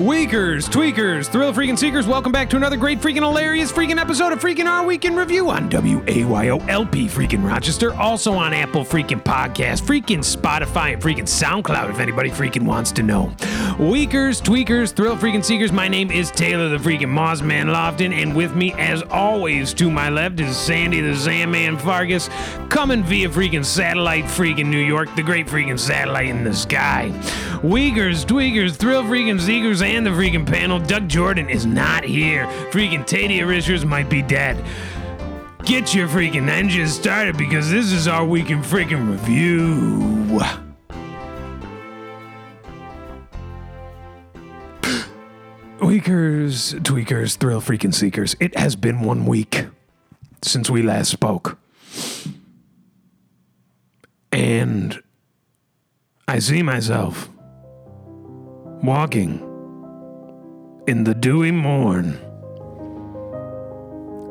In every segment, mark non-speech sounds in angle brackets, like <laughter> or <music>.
Weakers, tweakers, thrill freaking seekers, welcome back to another great freaking hilarious freaking episode of freaking Our Week in Review on WAYOLP freaking Rochester, also on Apple freaking Podcast, freaking Spotify, and freaking SoundCloud if anybody freaking wants to know. Weakers, tweakers, thrill freaking seekers, my name is Taylor the freaking Mossman Lofton, and with me as always to my left is Sandy the Sandman Fargus, coming via freaking satellite freaking New York, the great freaking satellite in the sky. Weakers, tweakers, thrill freaking seekers, and the freaking panel, Doug Jordan is not here. Freaking Tadia Rishers might be dead. Get your freaking engines started because this is our week in freaking review. Weakers, tweakers, thrill freaking seekers. It has been one week since we last spoke. And I see myself walking in the dewy morn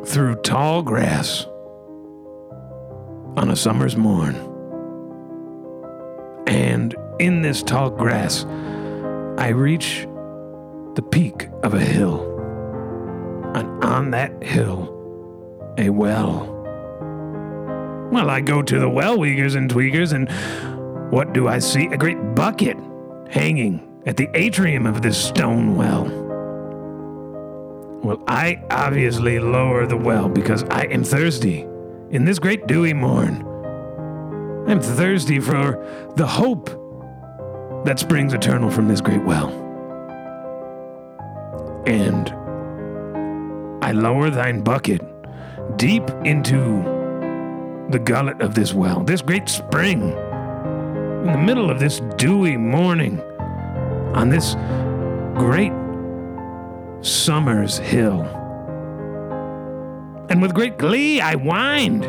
through tall grass on a summer's morn. And in this tall grass, I reach the peak of a hill. And on that hill, a well. Well, I go to the well, Weakers and Tweakers, and what do I see? A great bucket hanging at the atrium of this stone well. Well, I obviously lower the well because I am thirsty in this great dewy morn. I'm thirsty for the hope that springs eternal from this great well. And I lower thine bucket deep into the gullet of this well, this great spring, in the middle of this dewy morning, on this great summer's hill. And with great glee, I wind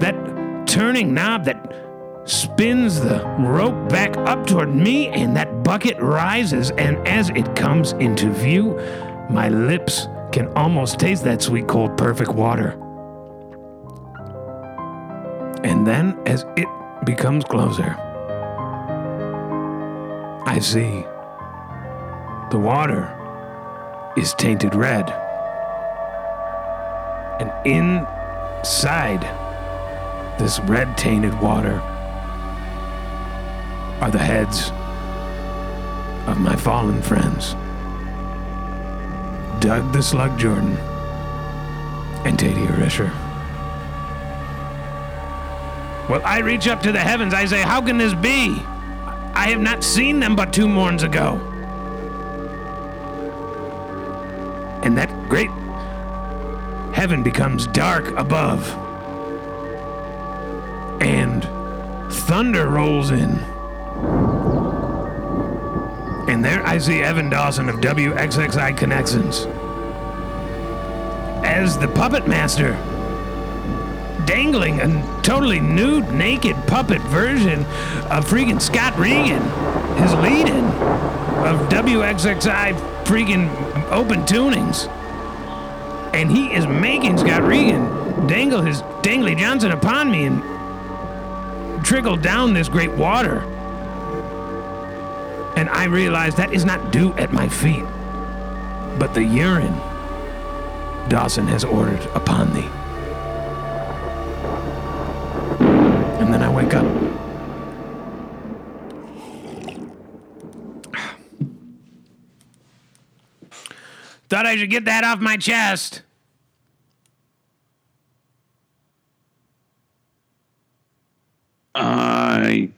that turning knob that spins the rope back up toward me, and that bucket rises. And as it comes into view, my lips can almost taste that sweet, cold, perfect water. And then, as it becomes closer, I see the water is tainted red. And inside this red tainted water are the heads of my fallen friends Doug the Slug Jordan and Tadia Risher. Well, I reach up to the heavens. I say, How can this be? I have not seen them but two morns ago. And that great heaven becomes dark above. And thunder rolls in. And there I see Evan Dawson of WXXI Connections as the puppet master dangling a totally nude, naked puppet version of freaking Scott Regan, his lead in of WXXI freaking open tunings. And he is making Scott Regan dangle his dangly Johnson upon me and trickle down this great water. And I realize that is not due at my feet, but the urine Dawson has ordered upon thee. And then I wake up. Thought I should get that off my chest. I.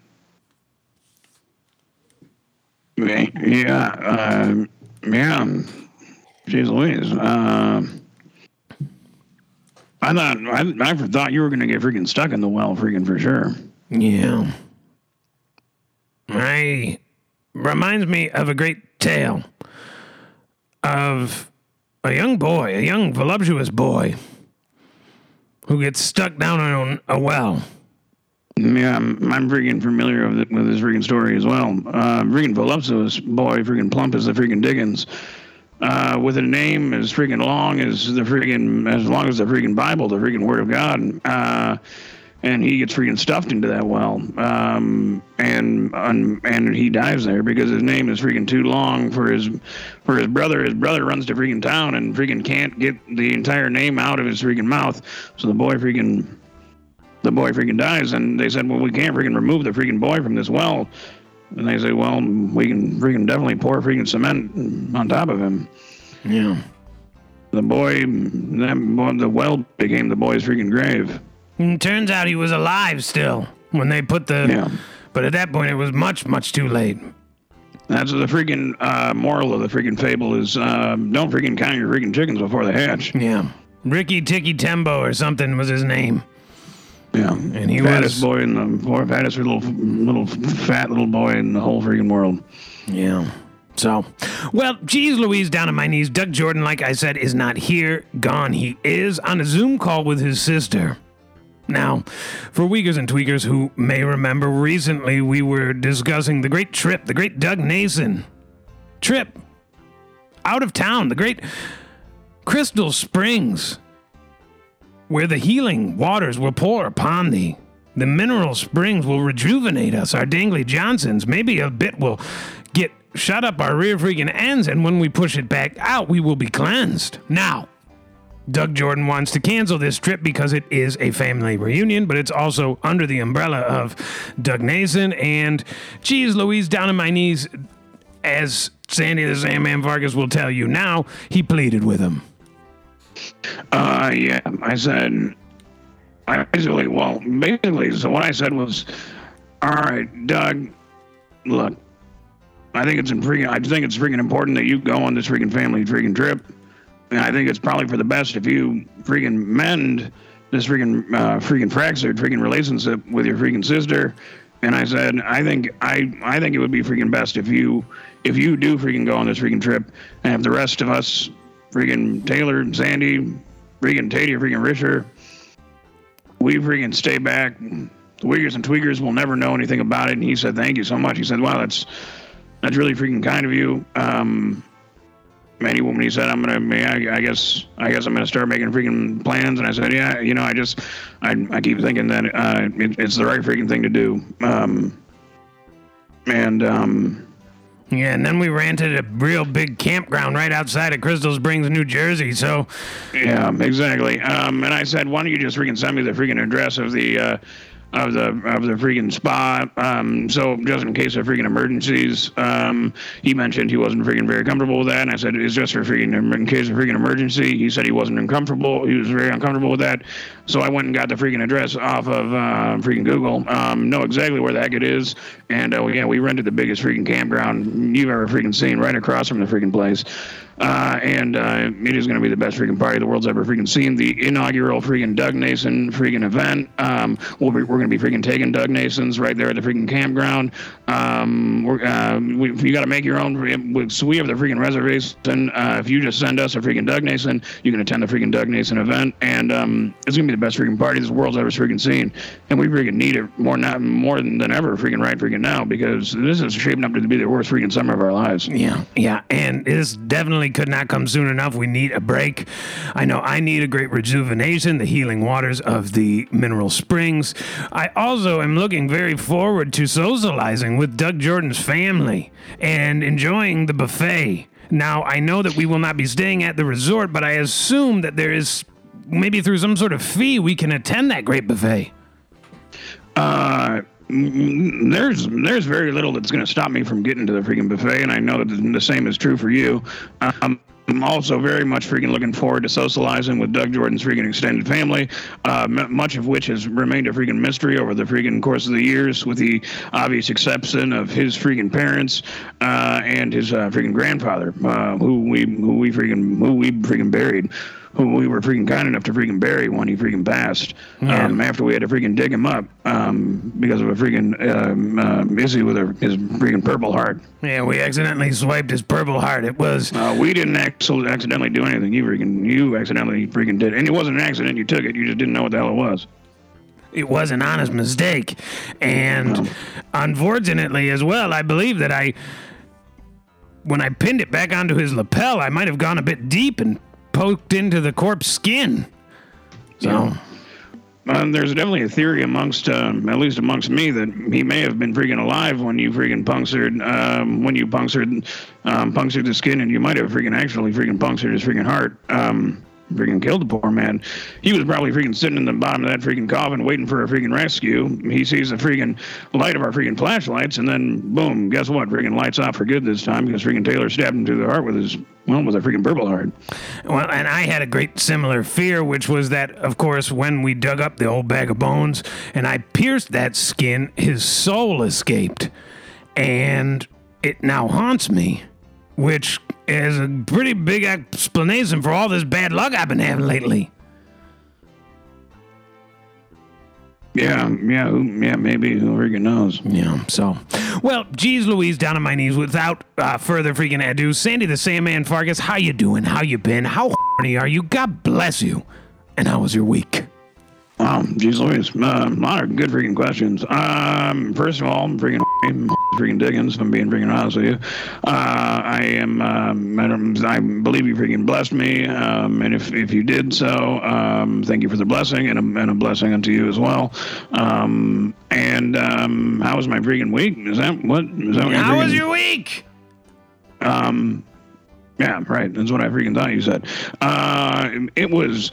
yeah, uh, yeah. Jeez Louise. Uh, I thought I, I thought you were gonna get freaking stuck in the well, freaking for sure. Yeah. I reminds me of a great tale of a young boy, a young voluptuous boy, who gets stuck down in a well. Yeah, I'm, I'm freaking familiar with, it, with this freaking story as well. Uh, freaking voluptuous boy, freaking plump as the freaking Dickens, uh, with a name as freaking long as the freaking as long as the freaking Bible, the freaking Word of God. Uh, and he gets freaking stuffed into that well, um, and and he dies there because his name is freaking too long for his for his brother. His brother runs to freaking town and freaking can't get the entire name out of his freaking mouth, so the boy freaking the boy freaking dies, and they said, well, we can't freaking remove the freaking boy from this well. And they say, well, we can freaking definitely pour freaking cement on top of him. Yeah. The boy, that boy, the well became the boy's freaking grave. And turns out he was alive still when they put the. Yeah. But at that point, it was much, much too late. That's the freaking uh, moral of the freaking fable is uh, don't freaking count your freaking chickens before they hatch. Yeah. Ricky Ticky Tembo or something was his name. Yeah, And he fattest was- boy in the or fattest little little fat little boy in the whole freaking world. Yeah. So, well, geez Louise, down on my knees. Doug Jordan, like I said, is not here. Gone. He is on a Zoom call with his sister. Now, for Weakers and Tweakers who may remember, recently we were discussing the great trip, the great Doug Nason trip out of town, the great Crystal Springs, where the healing waters will pour upon thee. The mineral springs will rejuvenate us, our dangly Johnsons. Maybe a bit will get shut up our rear freaking ends, and when we push it back out, we will be cleansed. Now, Doug Jordan wants to cancel this trip because it is a family reunion, but it's also under the umbrella of Doug Nason and, geez, Louise, down on my knees, as Sandy the Sandman Vargas will tell you now, he pleaded with him. Uh, yeah, I said, I basically, well, basically, so what I said was, all right, Doug, look, I think it's in freaking, I think it's freaking important that you go on this freaking family freaking trip. And I think it's probably for the best if you freaking mend this freaking, uh, freaking fractured freaking relationship with your freaking sister. And I said, I think, I, I think it would be freaking best if you, if you do freaking go on this freaking trip and have the rest of us freaking Taylor, and Sandy, freaking Tatey, freaking Risher. We freaking stay back. The Wiggers and Tweakers will never know anything about it. And he said, "Thank you so much." He said, "Wow, that's that's really freaking kind of you." Um, he, when he said, "I'm gonna, I, I guess, I guess I'm gonna start making freaking plans," and I said, "Yeah, you know, I just, I, I keep thinking that uh, it, it's the right freaking thing to do." Um, and um, Yeah, and then we rented a real big campground right outside of Crystal Springs, New Jersey. So, Yeah, exactly. Um, and I said, why don't you just freaking send me the freaking address of the uh, of the of the freaking spa? Um, so just in case of freaking emergencies. Um, he mentioned he wasn't freaking very comfortable with that, and I said it's just for freaking in case of freaking emergency. He said he wasn't uncomfortable. He was very uncomfortable with that. So I went and got the freaking address off of uh, freaking Google. Um, know exactly where heck it is, and uh, yeah, we rented the biggest freaking campground you've ever freaking seen, right across from the freaking place. Uh, and uh, it is going to be the best freaking party the world's ever freaking seen. The inaugural freaking Doug Nason freaking event. Um, we'll be, we're going to be freaking taking Doug Nason's right there at the freaking campground. Um, we're, uh, we, you got to make your own. So we have the freaking reservation. Uh, if you just send us a freaking Doug Nason, you can attend the freaking Doug Nason event, and um, it's going to be the best freaking party the world's ever freaking seen. And we freaking need it more not more than, than ever freaking right freaking now because this is shaping up to be the worst freaking summer of our lives. yeah, yeah. And it is definitely could not come soon enough. We need a break. I know I need a great rejuvenation, the healing waters of the mineral springs. I also am looking very forward to socializing with Doug Jordan's family and enjoying the buffet. Now, I know that we will not be staying at the resort, but I assume that there is maybe through some sort of fee we can attend that great buffet. Uh, there's there's very little that's going to stop me from getting to the freaking buffet, and I know that the same is true for you. Um, I'm also very much freaking looking forward to socializing with Doug Jordan's freaking extended family, uh, m- much of which has remained a freaking mystery over the freaking course of the years, with the obvious exception of his freaking parents uh, and his uh, freaking grandfather, uh, who we who we freaking who we freaking buried. We were freaking kind enough to freaking bury one he freaking passed. Yeah. Um, after we had to freaking dig him up um, because of a freaking um, uh, issue with her, his freaking purple heart. Yeah, we accidentally swiped his purple heart. It was Uh, we didn't accidentally do anything. You freaking, you accidentally freaking did, and it wasn't an accident. You took it. You just didn't know what the hell it was. it was an honest mistake. And unfortunately, as well, I believe that I, when I pinned it back onto his lapel, I might have gone a bit deep and poked into the corpse skin. So, um, there's definitely a theory amongst, um, at least amongst me, that he may have been freaking alive when you freaking punctured, um, when you punctured, um, punctured the skin, and you might have freaking actually freaking punctured his freaking heart. Um, freaking killed the poor man. He was probably freaking sitting in the bottom of that freaking coffin waiting for a freaking rescue. He sees the freaking light of our freaking flashlights, and then boom, guess what? Freaking lights off for good this time because freaking Taylor stabbed him through the heart with his well, with a freaking purple heart. Well, and I had a great similar fear, which was that, of course, when we dug up the old bag of bones and I pierced that skin, his soul escaped. And it now haunts me, which is a pretty big explanation for all this bad luck I've been having lately. Yeah, yeah, yeah, maybe who freaking knows. Yeah, so. Well, geez Louise, down on my knees. Without uh, further freaking ado, Sandy the Sandman Fargus, how you doing? How you been? How <laughs> horny are you? God bless you. And how was your week? Wow, geez Louise, uh, a lot of good freaking questions. Um, first of all, I'm freaking <laughs> freaking Diggins, if I'm being freaking honest with you. Uh, I am, um, I believe you freaking blessed me, um, and if, if you did so, um, thank you for the blessing, and a, and a blessing unto you as well. Um, and um, how was my freaking week? Is that what? Is that what How freaking, was your week? Um, yeah, right. That's what I freaking thought you said. Uh, it was.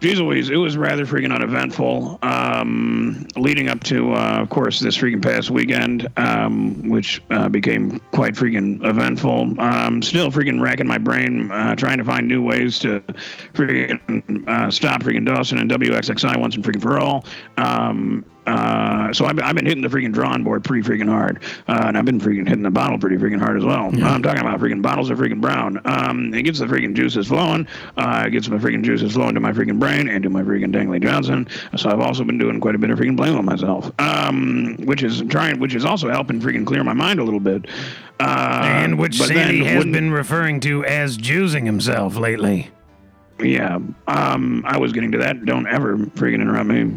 Geez Louise, it was rather freaking uneventful. Um, leading up to, uh, of course, this freaking past weekend, um, which uh, became quite freaking eventful. Um, still freaking racking my brain, uh, trying to find new ways to freaking uh, stop freaking Dawson and WXXI once and freaking for all. Uh, so I've been, I've been hitting the freaking drawing board pretty freaking hard, uh, and I've been freaking hitting the bottle pretty freaking hard as well. I'm talking about freaking bottles of freaking brown. Um, it gets the freaking juices flowing. Uh, it gets my freaking juices flowing to my freaking brain and to my freaking Dangley Johnson. So I've also been doing quite a bit of freaking blame on myself, um, which is trying, which is also helping freaking clear my mind a little bit. Uh, and which Sandy has been referring to as juicing himself lately. Yeah, um, I was getting to that. Don't ever freaking interrupt me.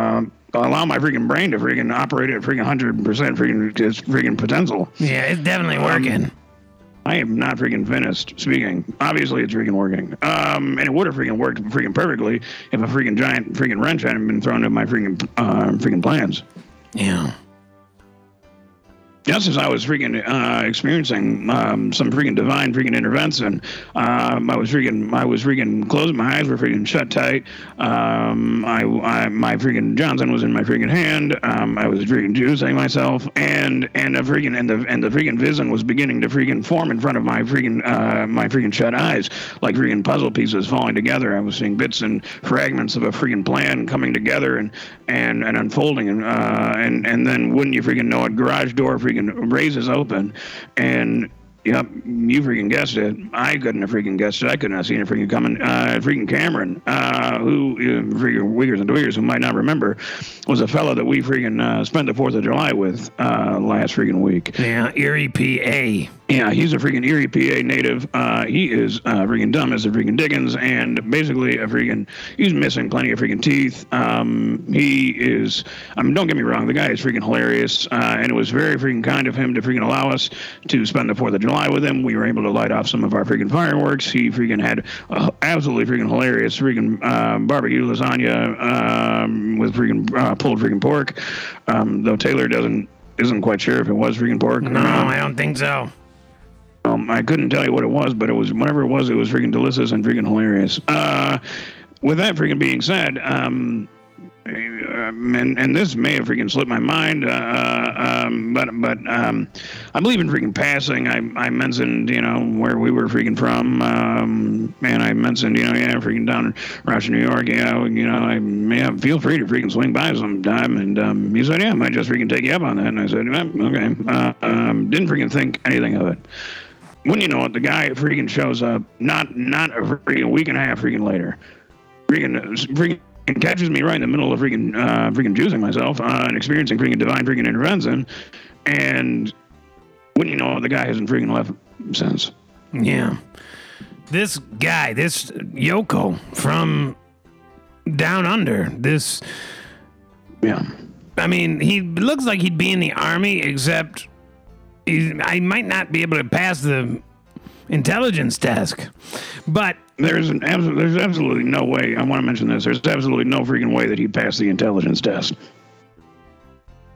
uh allow my freaking brain to freaking operate at freaking hundred percent freaking its freaking potential. Yeah, it's definitely working. I am not freaking finished speaking. Obviously, it's freaking working. Um, and it would have freaking worked freaking perfectly if a freaking giant freaking wrench hadn't been thrown at my freaking uh, freaking plans. yeah. Just as I was freaking uh, experiencing um, some freaking divine freaking intervention, um, I was freaking I was freaking closing my eyes were freaking shut tight. Um, I, I my freaking Johnson was in my freaking hand. Um, I was freaking juicing myself, and and the freaking and the and the freaking vision was beginning to freaking form in front of my freaking uh, my freaking shut eyes, like freaking puzzle pieces falling together. I was seeing bits and fragments of a freaking plan coming together and and and unfolding, and uh, and and then wouldn't you freaking know it, garage door freaking raises open, and Yep, you freaking guessed it. I couldn't have freaking guessed it. I couldn't have seen it freaking coming. Uh, freaking Cameron, uh, who, uh, freaking Wiggers and Twiggers, who might not remember, was a fellow that we freaking uh, spent the 4th of July with uh, last freaking week. Yeah, Erie, PA. Yeah, he's a freaking Erie, PA native. Uh, he is uh, freaking dumb as a freaking Dickens, and basically a freaking. He's missing plenty of freaking teeth. Um, he is. I mean, don't get me wrong. The guy is freaking hilarious, uh, and it was very freaking kind of him to freaking allow us to spend the Fourth of July with him. We were able to light off some of our freaking fireworks. He freaking had absolutely freaking hilarious freaking uh, barbecue lasagna um, with freaking uh, pulled freaking pork. Um, though Taylor doesn't isn't quite sure if it was freaking pork. No, I don't think so. Um, I couldn't tell you what it was, but it was whatever it was. It was freaking delicious and freaking hilarious. Uh, with that freaking being said, um, um, and and this may have freaking slipped my mind, uh, um, but but um, I believe in freaking passing. I I mentioned you know where we were freaking from, um, and I mentioned you know yeah freaking down in Rochester, New York. Yeah, you know I yeah feel free to freaking swing by sometime. And um, he said yeah, I might just freaking take you up on that. And I said yeah, okay. Uh, um, didn't freaking think anything of it when you know it, the guy freaking shows up not not a freaking week and a half freaking later. Freaking, freaking and catches me right in the middle of freaking uh, freaking juicing myself uh, and experiencing freaking divine freaking intervention, and when you know it, the guy hasn't freaking left since. Yeah. This guy, this Yoko from down under, this, Yeah. I mean, he looks like he'd be in the army, except I might not be able to pass the intelligence test. But There's an absolute, there's absolutely no way. I want to mention this. There's absolutely no freaking way that he passed the intelligence test.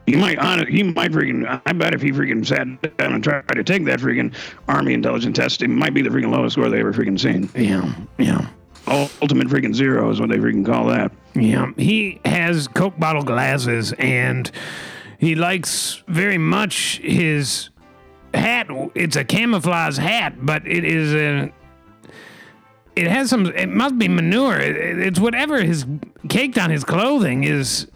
He might, hon- he might freaking. I bet if he freaking sat down and tried to take that freaking army intelligence test, it might be the freaking lowest score they ever freaking seen. yeah, yeah. Ultimate freaking zero is what they freaking call that. Yeah, he has Coke bottle glasses and he likes very much his hat. It's a camouflage hat, but it is a. It has some. It must be manure. It- It's whatever his caked on his clothing is.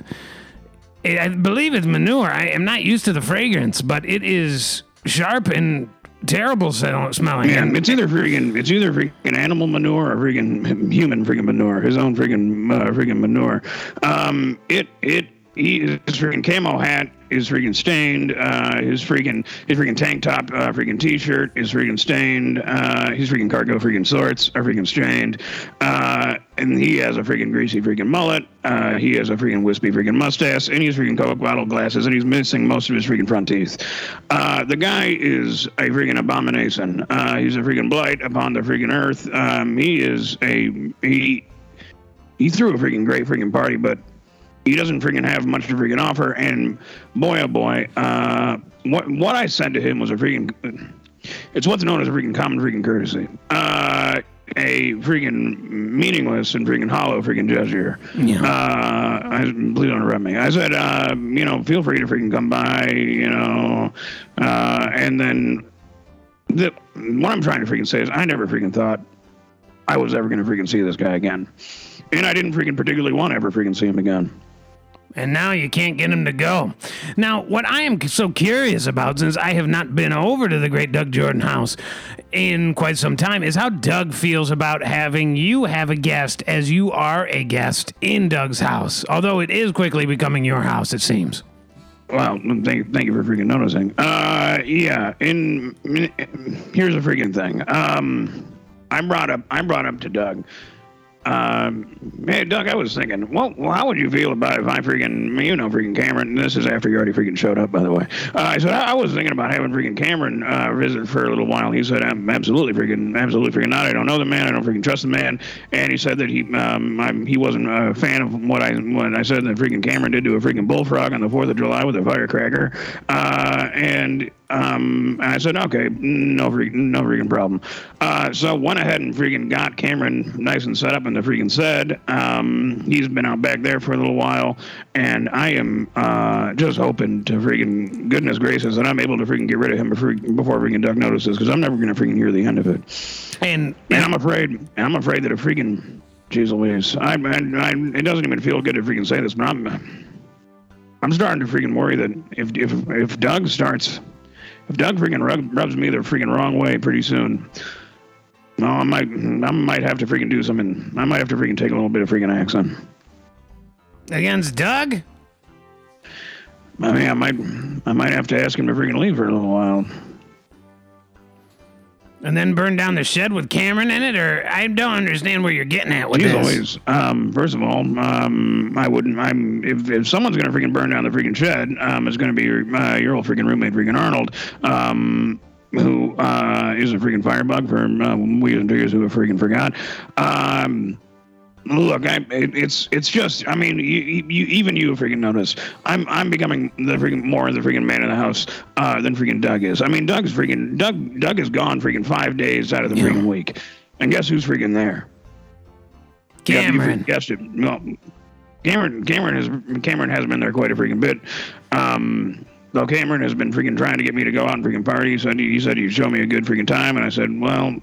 I believe it's manure. I am not used to the fragrance, but it is sharp and terrible smelling. Yeah, it's either freaking it's either freaking animal manure or freaking human freaking manure, his own freaking uh, freaking manure. Um, it it he his freaking camo hat is freaking stained. Uh, his freaking his freaking tank top, uh, freaking t-shirt is freaking stained. Uh, his freaking cargo freaking shorts are freaking stained. Uh, and he has a freaking greasy freaking mullet. Uh, he has a freaking wispy freaking mustache, and he's freaking coke bottle glasses, and he's missing most of his freaking front teeth. Uh, the guy is a freaking abomination. Uh, he's a freaking blight upon the freaking earth. Um, he is a he. He threw a freaking great freaking party, but he doesn't freaking have much to freaking offer. And boy, oh boy, uh, what what I said to him was a freaking. It's what's known as a freaking common freaking courtesy. Uh, a freaking meaningless and freaking hollow freaking gesture. Yeah. Uh, I, please don't interrupt me. I said, uh, you know, feel free to freaking come by, you know, uh, and then the, what I'm trying to freaking say is I never freaking thought I was ever going to freaking see this guy again. And I didn't freaking particularly want to ever freaking see him again. And now you can't get him to go. Now, what I am so curious about, since I have not been over to the great Doug Jordan house in quite some time, is how Doug feels about having you have a guest as you are a guest in Doug's house. Although it is quickly becoming your house, it seems. Well, thank, thank you for freaking noticing. Uh, yeah, in, here's a freaking thing. Um, I brought up I'm brought up to Doug. Um, hey, Doug, I was thinking, well, how would you feel about if I freaking, you know, freaking Cameron? This is after you already freaking showed up, by the way. Uh, I said I, I was thinking about having freaking Cameron uh, visit for a little while. He said, I'm absolutely freaking, absolutely freaking not. I don't know the man. I don't freaking trust the man. And he said that he, um, I'm, he wasn't a fan of what I, what I said that freaking Cameron did to a freaking bullfrog on the Fourth of July with a firecracker. Uh, and um, and I said, okay, no freaking, no freaking problem. Uh, so went ahead and freaking got Cameron nice and set up in the freaking shed. Um, he's been out back there for a little while, and I am uh, just hoping to freaking goodness gracious that I'm able to freaking get rid of him before, before freaking Doug notices, because I'm never gonna freaking hear the end of it. And And I'm afraid, I'm afraid that a freaking, jeez Louise, I, I, I, it doesn't even feel good to freaking say this, but I'm, I'm starting to freaking worry that if if if Doug starts, if Doug freaking rub, rubs me the freaking wrong way pretty soon, no, I might I might have to freaking do something. I might have to freaking take a little bit of freaking action. against Doug? I mean, I might I might have to ask him to freaking leave for a little while. And then burn down the shed with Cameron in it? Or I don't understand where you're getting at with Jeez this. Louise. Um, first of all, um, I wouldn't. I'm if, if someone's gonna freaking burn down the freaking shed, um, it's gonna be your, uh, your old freaking roommate, freaking Arnold, um, who uh, is a freaking firebug for uh, we and years who have freaking forgot. Um, look, I it, it's it's just. I mean, you, you even you freaking notice. I'm I'm becoming the freaking more of the freaking man in the house uh, than freaking Doug is. I mean, Doug's freaking Doug Doug is gone freaking five days out of the Yeah. freaking week, and guess who's freaking there? Yeah, Cameron. guessed it. Well, Cameron, Cameron has Cameron has been there quite a freaking bit. Um, though Cameron has been freaking trying to get me to go out and freaking party. He said he said he'd show me a good freaking time, and I said, well,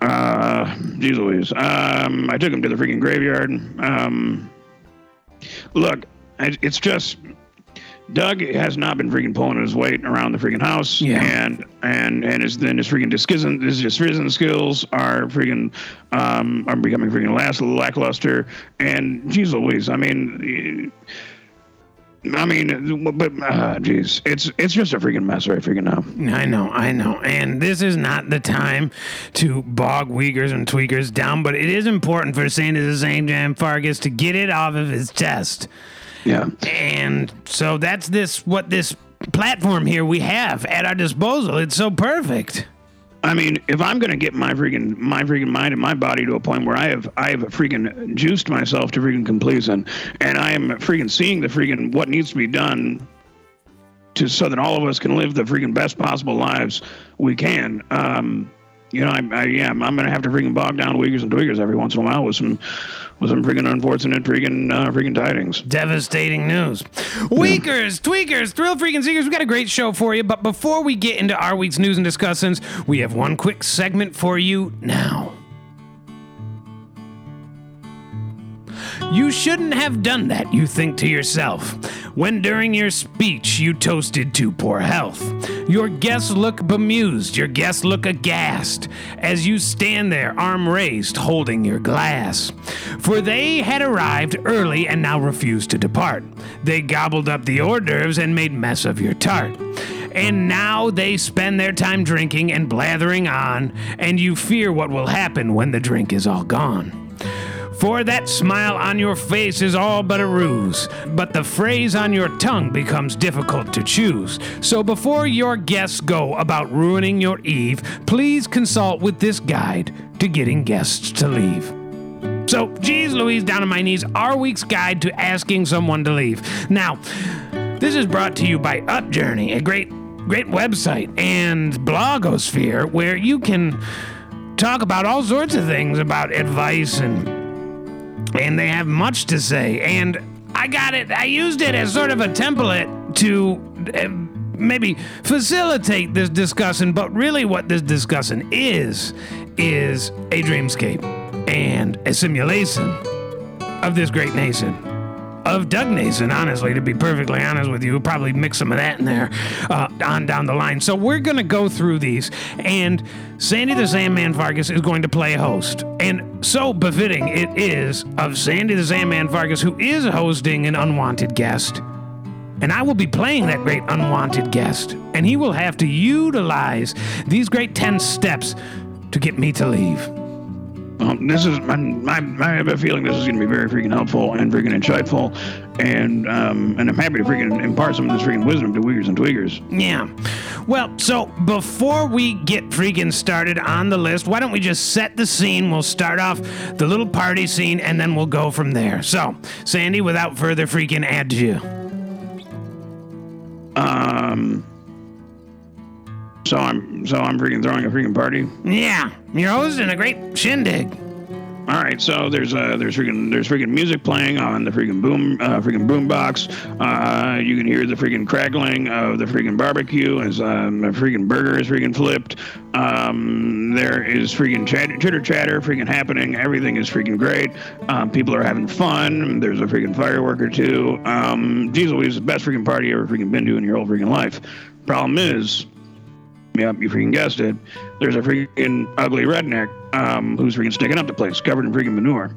uh, geez Louise. Um, I took him to the freaking graveyard. Um, look, it's just Doug has not been freaking pulling his weight around the freaking house, Yeah. and and and his then his freaking discussion his discussion skills are freaking um are becoming freaking last lackluster. And geez Louise, I mean. I mean, but uh, geez, it's it's just a freaking mess right freaking now. I know, I know. And this is not the time to bog Weakers and tweakers down, but it is important for the Sandman Fargus to get it off of his chest. Yeah. And so that's this what this platform here we have at our disposal. It's so perfect. I mean, if I'm gonna get my freaking my freaking mind and my body to a point where I have I have freaking juiced myself to freaking completion, and I am freaking seeing the freaking what needs to be done to so that all of us can live the freaking best possible lives we can. Um, you know, I, I yeah, I'm, I'm gonna have to freaking bog down Weakers and Tweakers every once in a while with some with some freaking unfortunate freaking uh, freaking tidings. Devastating news. Weakers, tweakers, thrill freaking seekers, we got a great show for you. But before we get into our week's news and discussions, we have one quick segment for you now. You shouldn't have done that, you think to yourself, when during your speech you toasted to poor health. Your guests look bemused, your guests look aghast, as you stand there, arm raised, holding your glass. For they had arrived early and now refused to depart. They gobbled up the hors d'oeuvres and made mess of your tart. And now they spend their time drinking and blathering on, and you fear what will happen when the drink is all gone. For that smile on your face is all but a ruse, but the phrase on your tongue becomes difficult to choose. So before your guests go about ruining your eve, please consult with this guide to getting guests to leave. So, geez Louise, down on my knees, our week's guide to asking someone to leave. Now, this is brought to you by UpJourney, a great, great website and blogosphere where you can talk about all sorts of things about advice and and they have much to say. And I got it. I used it as sort of a template to uh, maybe facilitate this discussion. But really, what this discussion is is a dreamscape and a simulation of this great nation. Of Doug Nason, honestly, to be perfectly honest with you, probably mix some of that in there uh, on down the line. So we're going to go through these, and Sandy the Sandman Vargas is going to play host. And so befitting it is of Sandy the Sandman Vargas, who is hosting an unwanted guest. And I will be playing that great unwanted guest. And he will have to utilize these great 10 steps to get me to leave. Um, this is my, my, I have a feeling this is going to be very freaking helpful and freaking insightful, and um, and I'm happy to freaking impart some of this freaking wisdom to Weakers and Tweakers. Yeah. Well, so before we get freaking started on the list, why don't we just set the scene? We'll start off the little party scene and then we'll go from there. So, Sandy, without further freaking ado. Um. So I'm so I'm freaking throwing a freaking party. Yeah, you're hosting a great shindig. All right, so there's uh there's freaking there's freaking music playing on the freaking boom uh, freaking boom box. Uh, you can hear the freaking crackling of the freaking barbecue as um, a freaking burger is freaking flipped. Um, there is freaking chatter, chitter chatter freaking happening. Everything is freaking great. Um, people are having fun. There's a freaking firework or two. Um, Diesel is the best freaking party you ever freaking been to in your whole freaking life. Problem is, Yep, you freaking guessed it. There's a freaking ugly redneck um, who's freaking sticking up the place, covered in freaking manure.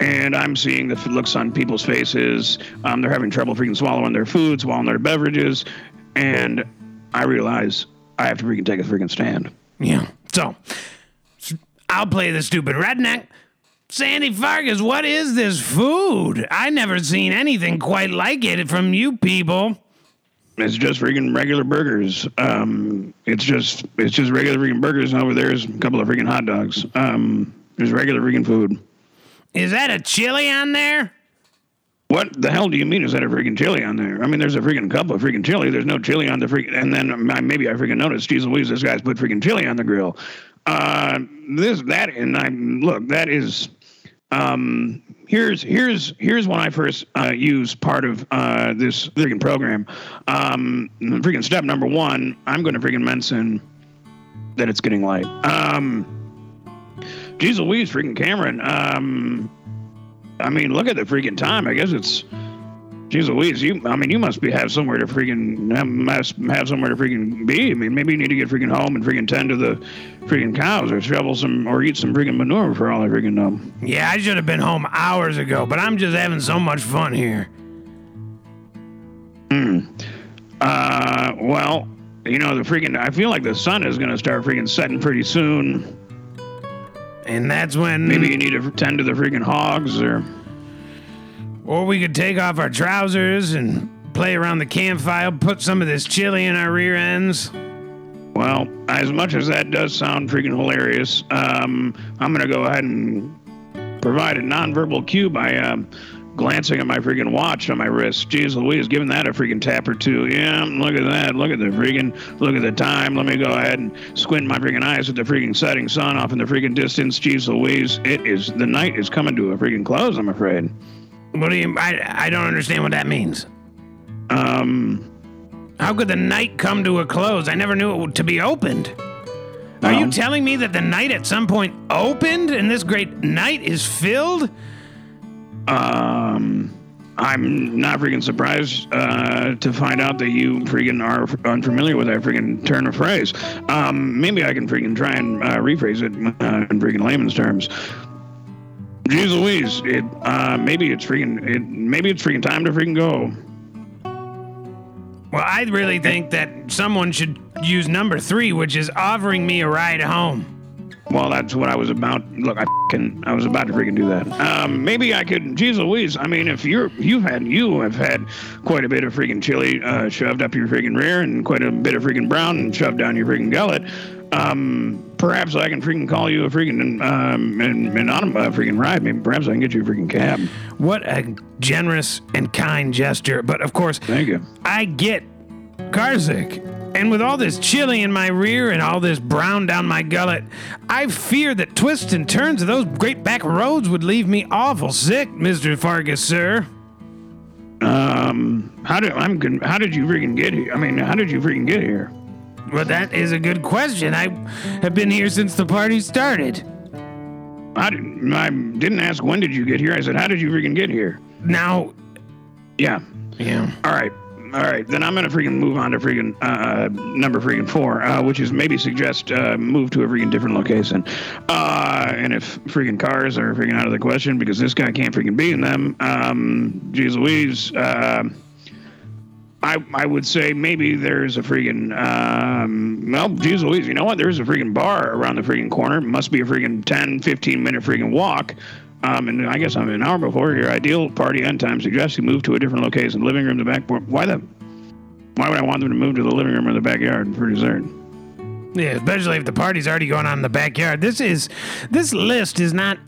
And I'm seeing the looks on people's faces. Um, they're having trouble freaking swallowing their food, swallowing their beverages. And I realize I have to freaking take a freaking stand. Yeah. So, I'll play the stupid redneck. Sandy Fargus, what is this food? I never seen anything quite like it from you people. It's just freaking regular burgers. Um, it's just it's just regular freaking burgers. And over there's a couple of freaking hot dogs. Um, there's regular freaking food. Is that a chili on there? What the hell do you mean? Is that a freaking chili on there? I mean, there's a freaking cup of freaking chili. There's no chili on the freaking. And then um, I- maybe I freaking noticed. Jeez Louise, this guy's put freaking chili on the grill. Uh, this that and I look that is. Um, here's here's here's when I first uh, used part of uh, this freaking program. Um, freaking step number one, I'm going to freaking mention that it's getting light. Um, geez Louise, freaking Cameron. Um, I mean, look at the freaking time. I guess it's Jeez Louise, you, I mean, you must be have somewhere to freaking, have, must have somewhere to freaking be. I mean, maybe you need to get freaking home and freaking tend to the freaking cows or shovel some, or eat some freaking manure for all I freaking know. Yeah, I should have been home hours ago, but I'm just having so much fun here. Hmm. Uh, well, you know, the freaking, I feel like the sun is going to start freaking setting pretty soon. And that's when Maybe you need to tend to the freaking hogs or, Or we could take off our trousers and play around the campfire, put some of this chili in our rear ends. well, as much as that does sound freaking hilarious, um, I'm going to go ahead and provide a nonverbal cue by, um, glancing at my freaking watch on my wrist. Jeez Louise, giving that a freaking tap or two. Yeah, look at that. Look at the freaking, look at the time. Let me go ahead and squint my freaking eyes at the freaking setting sun off in the freaking distance. Jeez Louise, it is, the night is coming to a freaking close, I'm afraid. What do you? I I don't understand what that means. Um, How could the night come to a close? I never knew it to be opened. Are you telling me that the night at some point opened and this great night is filled? um, I'm not freaking surprised uh, to find out that you freaking are unfamiliar with that freaking turn of phrase. Um, maybe I can freaking try and uh, rephrase it uh, in freaking layman's terms. Jeez Louise, it uh, maybe it's freaking it maybe it's freaking time to freaking go. Well, I really think that someone should use number three, which is offering me a ride home. Well, that's what I was about. Look, I can. I was about to freaking do that. Um, maybe I could. Jeez Louise. I mean, if you're you've had you have had quite a bit of freaking chili uh, shoved up your freaking rear and quite a bit of freaking brown shoved down your freaking gullet. Um, perhaps I can freaking call you a freaking um, an, an autom- uh, freaking ride. Maybe perhaps I can get you a freaking cab. What a generous and kind gesture. But of course, Thank you. I get carsick. And with all this chili in my rear and all this brown down my gullet, I fear that twists and turns of those great back roads would leave me awful sick, Mr. Fargus, sir. Um, how did I'm? How did you freaking get here? I mean, how did you freaking get here? Well, that is a good question. I have been here since the party started. I didn't. I didn't ask when did you get here. I said, how did you freaking get here? Now, Yeah. yeah. All right. All right. Then I'm gonna freaking move on to freaking uh, number freaking four, uh, which is maybe suggest uh, move to a freaking different location. Uh, and if freaking cars are freaking out of the question because this guy can't freaking be in them, um, geez Louise. I, I would say maybe there's a freaking um well geez Louise you know what there's a freaking bar around the freaking corner must be a freaking 10 15 minute freaking walk um and I guess I'm an hour before your ideal party end time suggests you move to a different location living room the back why the why would I want them to move to the living room or the backyard for dessert Yeah, especially if the party's already going on in the backyard. This is this list is not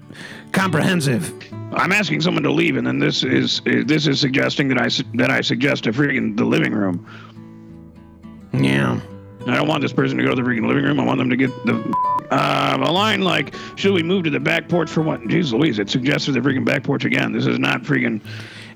comprehensive. I'm asking someone to leave and then this is this is suggesting that I that I suggest a freaking the living room Yeah. I don't want this person to go to the freaking living room. I want them to get the uh, a line like, "Should we move to the back porch for what?" Jeez Louise, it suggested the freaking back porch again. This is not freaking.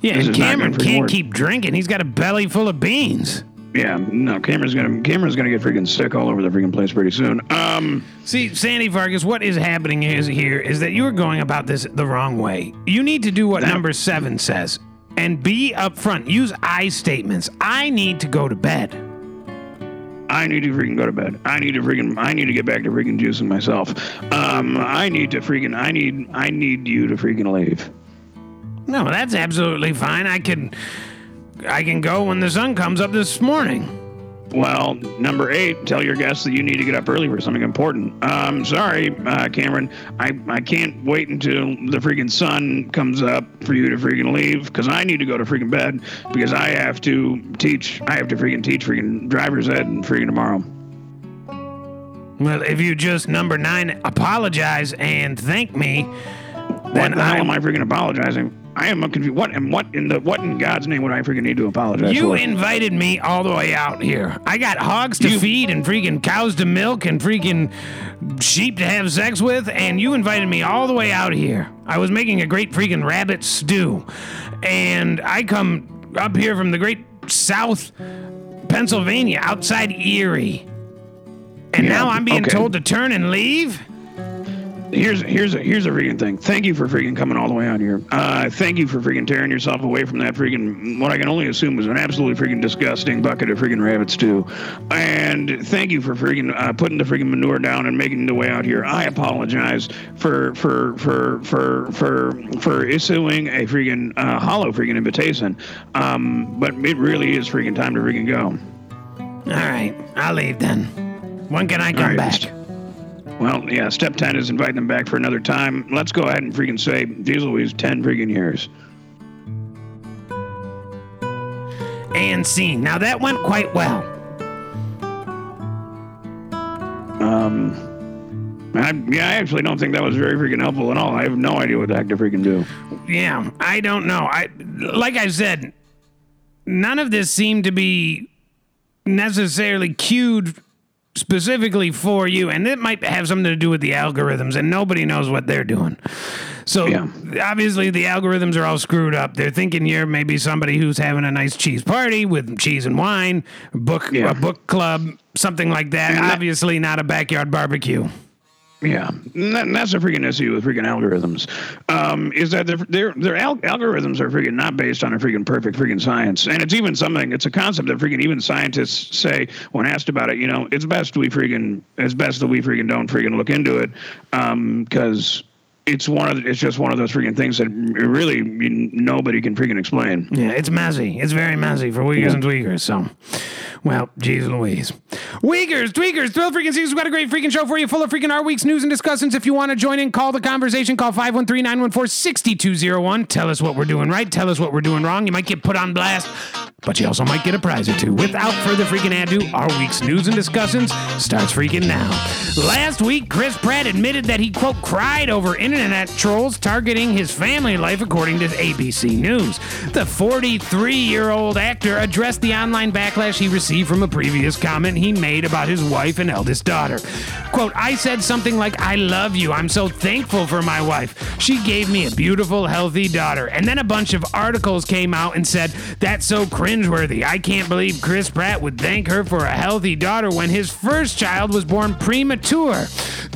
Yeah, and Cameron can't work. keep drinking. He's got a belly full of beans. Yeah, no. Cameron's gonna Cameron's gonna get freaking sick all over the freaking place pretty soon. Um, See, Sandy Vargas, what is happening is here is that you are going about this the wrong way. You need to do what That- number seven says and be upfront. Use I statements. I need to go to bed. I need to freaking go to bed. I need to freaking. I need to get back to freaking juicing myself. Um, I need to freaking. I need. I need you to freaking leave. No, that's absolutely fine. I can I can go when the sun comes up this morning. Well, number eight, tell your guests that you need to get up early for something important. Um, sorry, uh, Cameron, I, I can't wait until the freaking sun comes up for you to freaking leave because I need to go to freaking bed because I have to teach, I have to freaking teach freaking driver's ed and freaking tomorrow. Well, if you just number nine apologize and thank me, then the hell I am I freaking apologizing? I am a confused. What and what in the what in God's name would I freaking need to apologize for? You for? invited me all the way out here. I got hogs to You- feed and freaking cows to milk and freaking sheep to have sex with, and you invited me all the way out here. I was making a great freaking rabbit stew, and I come up here from the great South Pennsylvania, outside Erie, and Yeah, now I'm being okay. told to turn and leave. Here's here's a here's a freaking thing. Thank you for freaking coming all the way out here. Uh, thank you for freaking tearing yourself away from that freaking what I can only assume was an absolutely freaking disgusting bucket of freaking rabbit stew. And thank you for freaking uh, putting the freaking manure down and making the way out here. I apologize for for for for for for issuing a freaking uh, hollow freaking invitation. Um, but it really is freaking time to freaking go. All right, I'll leave then. When can I come right, back? Well, yeah, step 10 is inviting them back for another time. Let's go ahead and freaking say, geez Louise, 10 freaking years. And scene. Now that went quite well. Um, I, yeah, I actually don't think that was very freaking helpful at all. I have no idea what the heck to freaking do. Yeah, I don't know. I like I said, none of this seemed to be necessarily cued specifically for you, and it might have something to do with the algorithms, and nobody knows what they're doing. So Yeah. obviously the algorithms are all screwed up. They're thinking you're maybe somebody who's having a nice cheese party with cheese and wine, book Yeah. a book club, something like that. And that- obviously not a backyard barbecue. Yeah, and that, and that's a freaking issue with freaking algorithms. Um, is that their their, their al- algorithms are freaking not based on a freaking perfect freaking science, and it's even something. It's a concept that freaking even scientists say when asked about it. You know, it's best we freaking it's best that we freaking don't freaking look into it, because. It's one of the, it's just one of those freaking things that really nobody can freaking explain. Yeah, it's messy. It's very messy for Weakers and Tweakers. So, well, geez Louise. Weakers, Tweakers, Thrill Freaking Seasons. We've got a great freaking show for you, full of freaking our week's news and discussions. If you want to join in, call the conversation. Call 513 914 6201. Tell us what we're doing right. Tell us what we're doing wrong. You might get put on blast, but you also might get a prize or two. Without further freaking ado, our week's news and discussions starts freaking now. Last week, Chris Pratt admitted that he, quote, cried over internet trolls targeting his family life, according to ABC News. The 43 year old actor addressed the online backlash he received from a previous comment he made about his wife and eldest daughter. Quote, I said something like, I love you. I'm so thankful for my wife. She gave me a beautiful, healthy daughter. And then a bunch of articles came out and said, That's so cringeworthy. I can't believe Chris Pratt would thank her for a healthy daughter when his first child was born premature.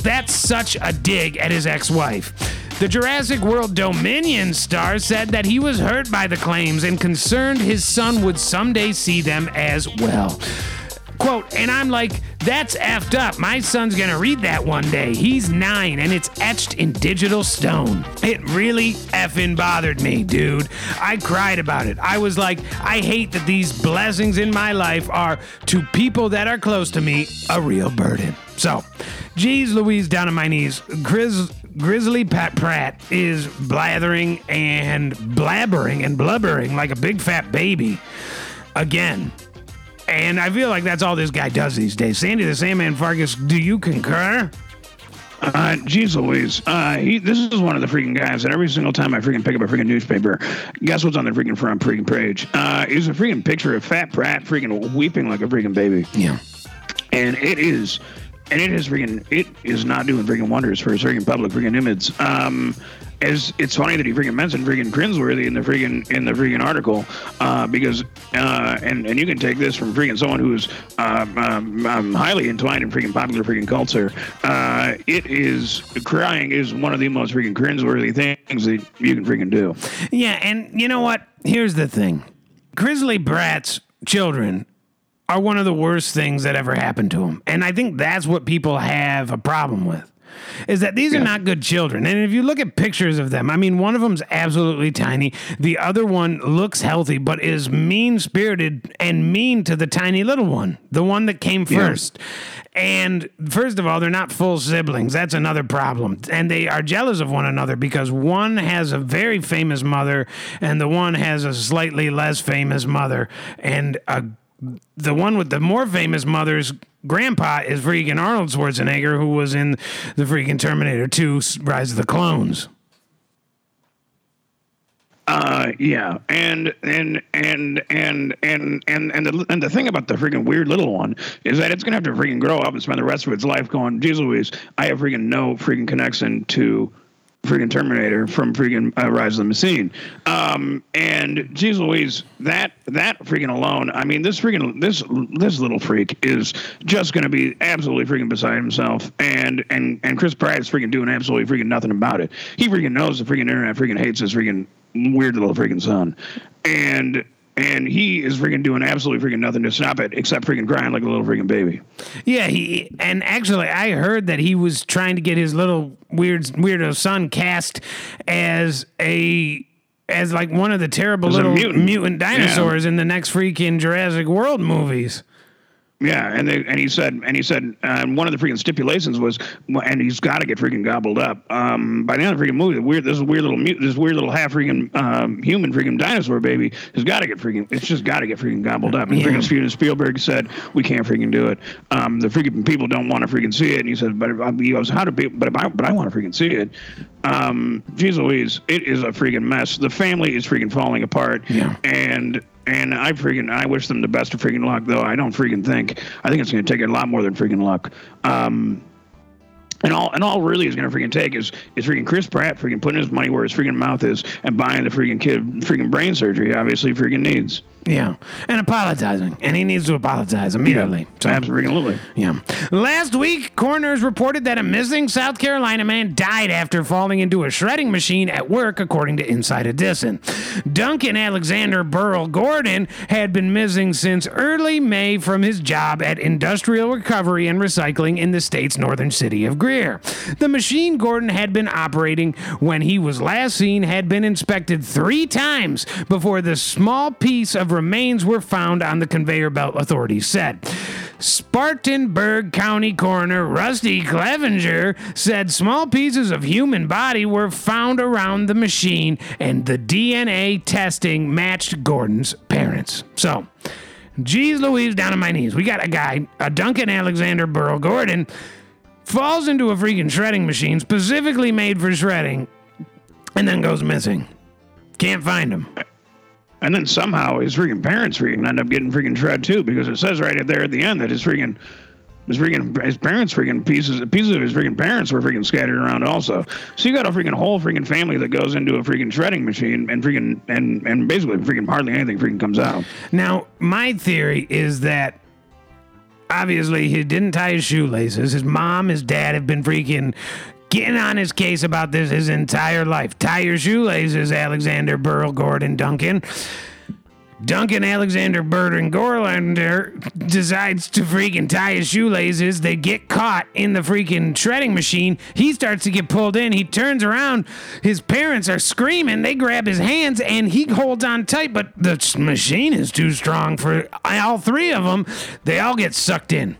That's such a dig at his ex wife. The Jurassic World Dominion star said that he was hurt by the claims and concerned his son would someday see them as well. Quote, and I'm like, that's effed up. My son's gonna read that one day. He's nine and it's etched in digital stone. It really effing bothered me, dude. I cried about it. I was like, I hate that these blessings in my life are, to people that are close to me, a real burden. So, geez Louise, down on my knees. Grizz, Grizzly Pat Pratt is blathering and blabbering and blubbering like a big fat baby. Again. And I feel like that's all this guy does these days. Sandy the Sandman Farkas, do you concur? Uh, geez Louise. Uh, he, this is one of the freaking guys that every single time I freaking pick up a freaking newspaper, guess what's on the freaking front freaking page? Uh, is a freaking picture of Fat Pratt freaking weeping like a freaking baby. Yeah. And it is, and it is freaking, it is not doing freaking wonders for his freaking public freaking image. Um, as it's funny that he freaking mentioned freaking cringeworthy in the freaking in the freaking article, uh, because uh, and and you can take this from freaking someone who's um, um, um, highly entwined in freaking popular freaking culture. Uh, it is crying is one of the most freaking cringeworthy things that you can freaking do. Yeah, and you know what? Here's the thing Grizzly Brat's children are one of the worst things that ever happened to him. And I think that's what people have a problem with. Is that these are not good children. And if you look at pictures of them, I mean, one of them's absolutely tiny. The other one looks healthy, but is mean spirited and mean to the tiny little one, the one that came first. And first of all, they're not full siblings. That's another problem. And they are jealous of one another because one has a very famous mother and the one has a slightly less famous mother. And a the one with the more famous mother's grandpa is freaking Arnold Schwarzenegger, who was in the freaking Terminator 2 Rise of the Clones. Uh, yeah, and and and and and and and the and the thing about the freaking weird little one is that it's gonna have to freaking grow up and spend the rest of its life going, Jesus Louise, I have freaking no freaking connection to freaking Terminator from freaking uh, Rise of the Machine. Um, and geez Louise, that that freaking alone. I mean, this freaking this this little freak is just going to be absolutely freaking beside himself. And and and Chris Pratt is freaking doing absolutely freaking nothing about it. He freaking knows the freaking internet freaking hates his freaking weird little freaking son. And and he is freaking doing absolutely freaking nothing to stop it except freaking crying like a little freaking baby. Yeah, he and actually I heard that he was trying to get his little weird weirdo son cast as a as like one of the terrible As little mutant. mutant, dinosaurs in the next freaking Jurassic World movies. Yeah, and they, and he said and he said uh, one of the freaking stipulations was, and he's got to get freaking gobbled up. Um, by the end of the freaking movie, the weird this weird little this weird little half freaking um, human freaking dinosaur baby has got to get freaking. It's just got to get freaking gobbled up. And Yeah. freaking Steven Spielberg said we can't freaking do it. Um, the freaking people don't want to freaking see it. And he said, but if, I- he goes, how do people? But if I but I want to freaking see it. Um, geez Louise, it is a freaking mess. The family is freaking falling apart. Yeah. And and I freaking I wish them the best of freaking luck, though I don't freaking think I think it's going to take a lot more than freaking luck. Um, and all and all really is going to freaking take is is freaking Chris Pratt freaking putting his money where his freaking mouth is and buying the freaking kid freaking brain surgery. Obviously, freaking needs. Yeah, and apologizing, and he needs to apologize immediately. So- Absolutely. Yeah. Last week, coroners reported that a missing South Carolina man died after falling into a shredding machine at work, according to Inside Edition. Duncan Alexander Burrell Gordon had been missing since early May from his job at Industrial Recovery and Recycling in the state's northern city of Greer. The machine Gordon had been operating when he was last seen had been inspected three times before the small piece of remains were found on the conveyor belt, authorities said. Spartanburg County Coroner Rusty Clevenger said small pieces of human body were found around the machine and the DNA testing matched Gordon's parents. So, geez Louise, down on my knees. We got a guy, a Duncan Alexander Burl Gordon, falls into a freaking shredding machine specifically made for shredding and then goes missing. Can't find him. And then somehow his freaking parents freaking end up getting freaking shred too because it says right there at the end that his freaking his freaking his parents freaking pieces pieces of his freaking parents were freaking scattered around also. So you got a freaking whole freaking family that goes into a freaking shredding machine and freaking and and basically freaking hardly anything freaking comes out. Now, my theory is that obviously he didn't tie his shoelaces. His mom, his dad have been freaking getting on his case about this his entire life. Tie your shoelaces, Alexander Burl Gordon Duncan. Duncan Alexander Burden Gorlander decides to freaking tie his shoelaces. They get caught in the freaking shredding machine. He starts to get pulled in. He turns around. His parents are screaming. They grab his hands and he holds on tight, but the machine is too strong for all three of them. They all get sucked in.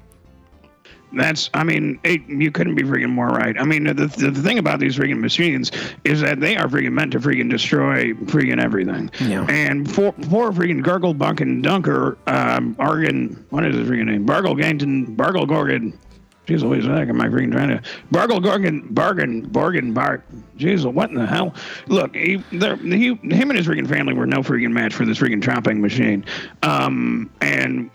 That's, I mean, it, you couldn't be freaking more right. I mean, the, the, the thing about these freaking machines is that they are freaking meant to freaking destroy freaking everything. Yeah. And for poor freaking Gargle Buck and Dunker, um, Argan, what is his freaking name? Bargle Gangton, Bargle Gorgon. Jeez, what is that? Am I freaking trying to? Bargle Gorgon, Bargain, Bargain, Bart. Jeez, what in the hell? Look, he, he, him and his freaking family were no freaking match for this freaking chopping machine. Um, and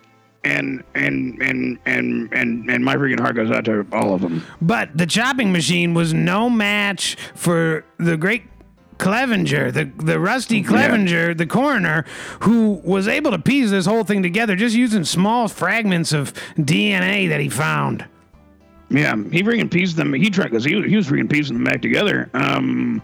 and and and and and and my freaking heart goes out to all of them. But the chopping machine was no match for the great Clevenger, the, the rusty Clevenger, the coroner, who was able to piece this whole thing together just using small fragments of DNA that he found. Yeah, he freaking pieced them. He tried because he, he was freaking piecing them back together. Um,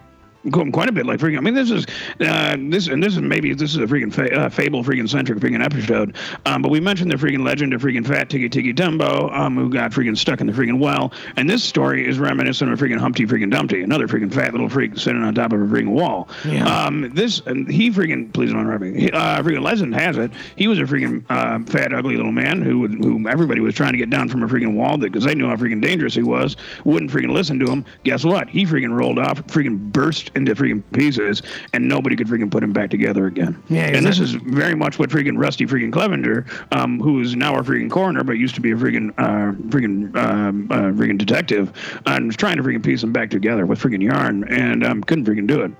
quite quite a bit like freaking. I mean, this is uh, this and this is maybe this is a freaking fa- uh, fable freaking centric freaking episode. Um, but we mentioned the freaking legend of freaking Fat Tiggy Tiggy Dumbo, um, who got freaking stuck in the freaking well. And this story is reminiscent of freaking Humpty freaking Dumpty, another freaking fat little freak sitting on top of a freaking wall. Yeah. Um, this and he freaking please don't interrupt me. Uh, freaking legend has it he was a freaking uh, fat ugly little man who would, who everybody was trying to get down from a freaking wall because they knew how freaking dangerous he was. Wouldn't freaking listen to him. Guess what? He freaking rolled off, freaking burst into freaking pieces, and nobody could freaking put him back together again. Yeah, and this is very much what freaking Rusty freaking Clevenger, um, who is now a freaking coroner but used to be a freaking uh, freaking um, uh, freaking detective, and was trying to freaking piece them back together with freaking yarn, and um, couldn't freaking do it.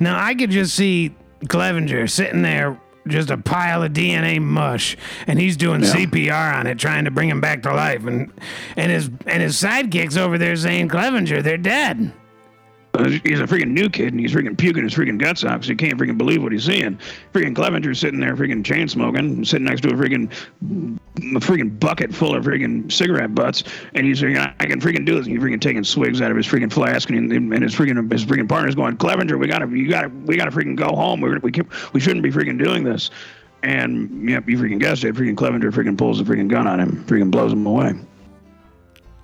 Now I could just see Clevenger sitting there, just a pile of DNA mush, and he's doing Yeah. CPR on it, trying to bring him back to life, and and his and his sidekicks over there saying, "Clevenger, they're dead." He's a freaking new kid and he's freaking puking his freaking guts out because he can't freaking believe what he's seeing. Freaking Clevenger's sitting there freaking chain smoking, sitting next to a freaking a freaking bucket full of freaking cigarette butts, and he's saying, "I can freaking do this." And he's freaking taking swigs out of his freaking flask, and, and his freaking his freaking partner's going, "Clevenger, we gotta, you gotta, we gotta freaking go home. We're, we we shouldn't be freaking doing this." And yep, you freaking guessed it. Freaking Clevenger freaking pulls the freaking gun on him, freaking blows him away.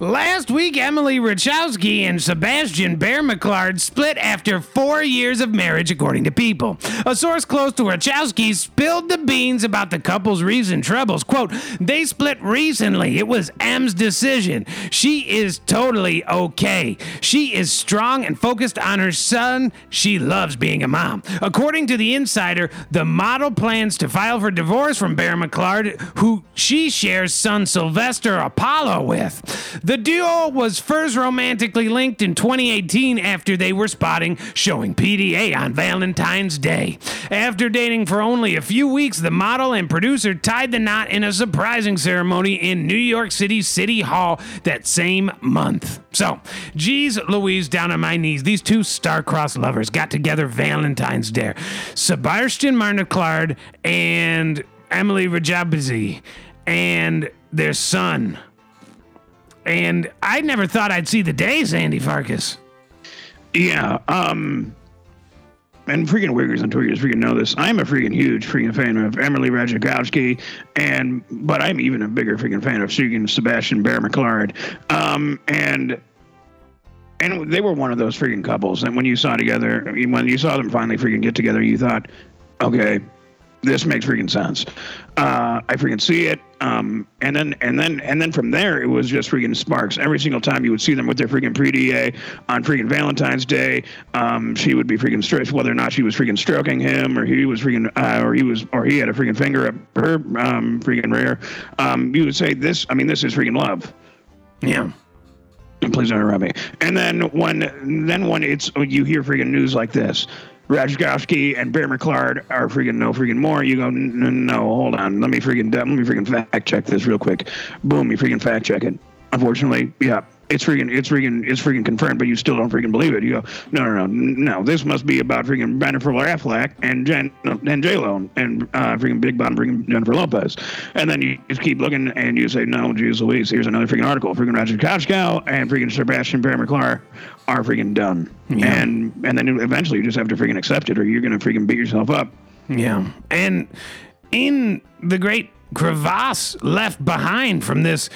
Last week, Emily Rachowski and Sebastian Bear McClard split after four years of marriage, according to People. A source close to Rachowski spilled the beans about the couple's recent troubles. Quote, they split recently. It was M's decision. She is totally okay. She is strong and focused on her son. She loves being a mom. According to The Insider, the model plans to file for divorce from Bear McClard, who she shares son Sylvester Apollo with. The duo was first romantically linked in 2018 after they were spotting showing PDA on Valentine's Day. After dating for only a few weeks, the model and producer tied the knot in a surprising ceremony in New York City City Hall that same month. So, geez, Louise, down on my knees, these two star-crossed lovers got together Valentine's Day. Sebastian Marnaclard and Emily Rajabazi and their son. And I never thought I'd see the day, Sandy Farkas. Yeah, um, and freaking Wiggers and Twiggers freaking know this. I'm a freaking huge freaking fan of Emily Ratajkowski, and but I'm even a bigger freaking fan of freaking Sebastian Bear McClard. Um, and and they were one of those freaking couples. And when you saw together, when you saw them finally freaking get together, you thought, okay, this makes freaking sense. Uh, I freaking see it. Um, and then and then and then from there it was just freaking sparks. Every single time you would see them with their freaking pre-DA on freaking Valentine's Day, um, she would be freaking stressed whether or not she was freaking stroking him or he was freaking uh, or he was or he had a freaking finger up her um, freaking rear. Um, you would say this. I mean, this is freaking love. Yeah. Please don't interrupt me. And then when then when it's you hear freaking news like this, Rajkowski and Bear McClard are freaking no freaking more. You go, no, no, hold on. Let me freaking, let me freaking fact check this real quick. Boom, you freaking fact check it. Unfortunately, yeah, it's freaking, it's freaking, it's freaking confirmed, but you still don't freaking believe it. You go, no, no, no, no. This must be about freaking Jennifer Affleck and Jen and J Lo and uh, freaking Big Bottom freaking Jennifer Lopez, and then you just keep looking and you say, no, geez Louise, here's another freaking article. Freaking Roger Koskow and freaking Sebastian Bear McClure are freaking done, yeah. and and then eventually you just have to freaking accept it, or you're gonna freaking beat yourself up. Yeah, and in the great crevasse left behind from this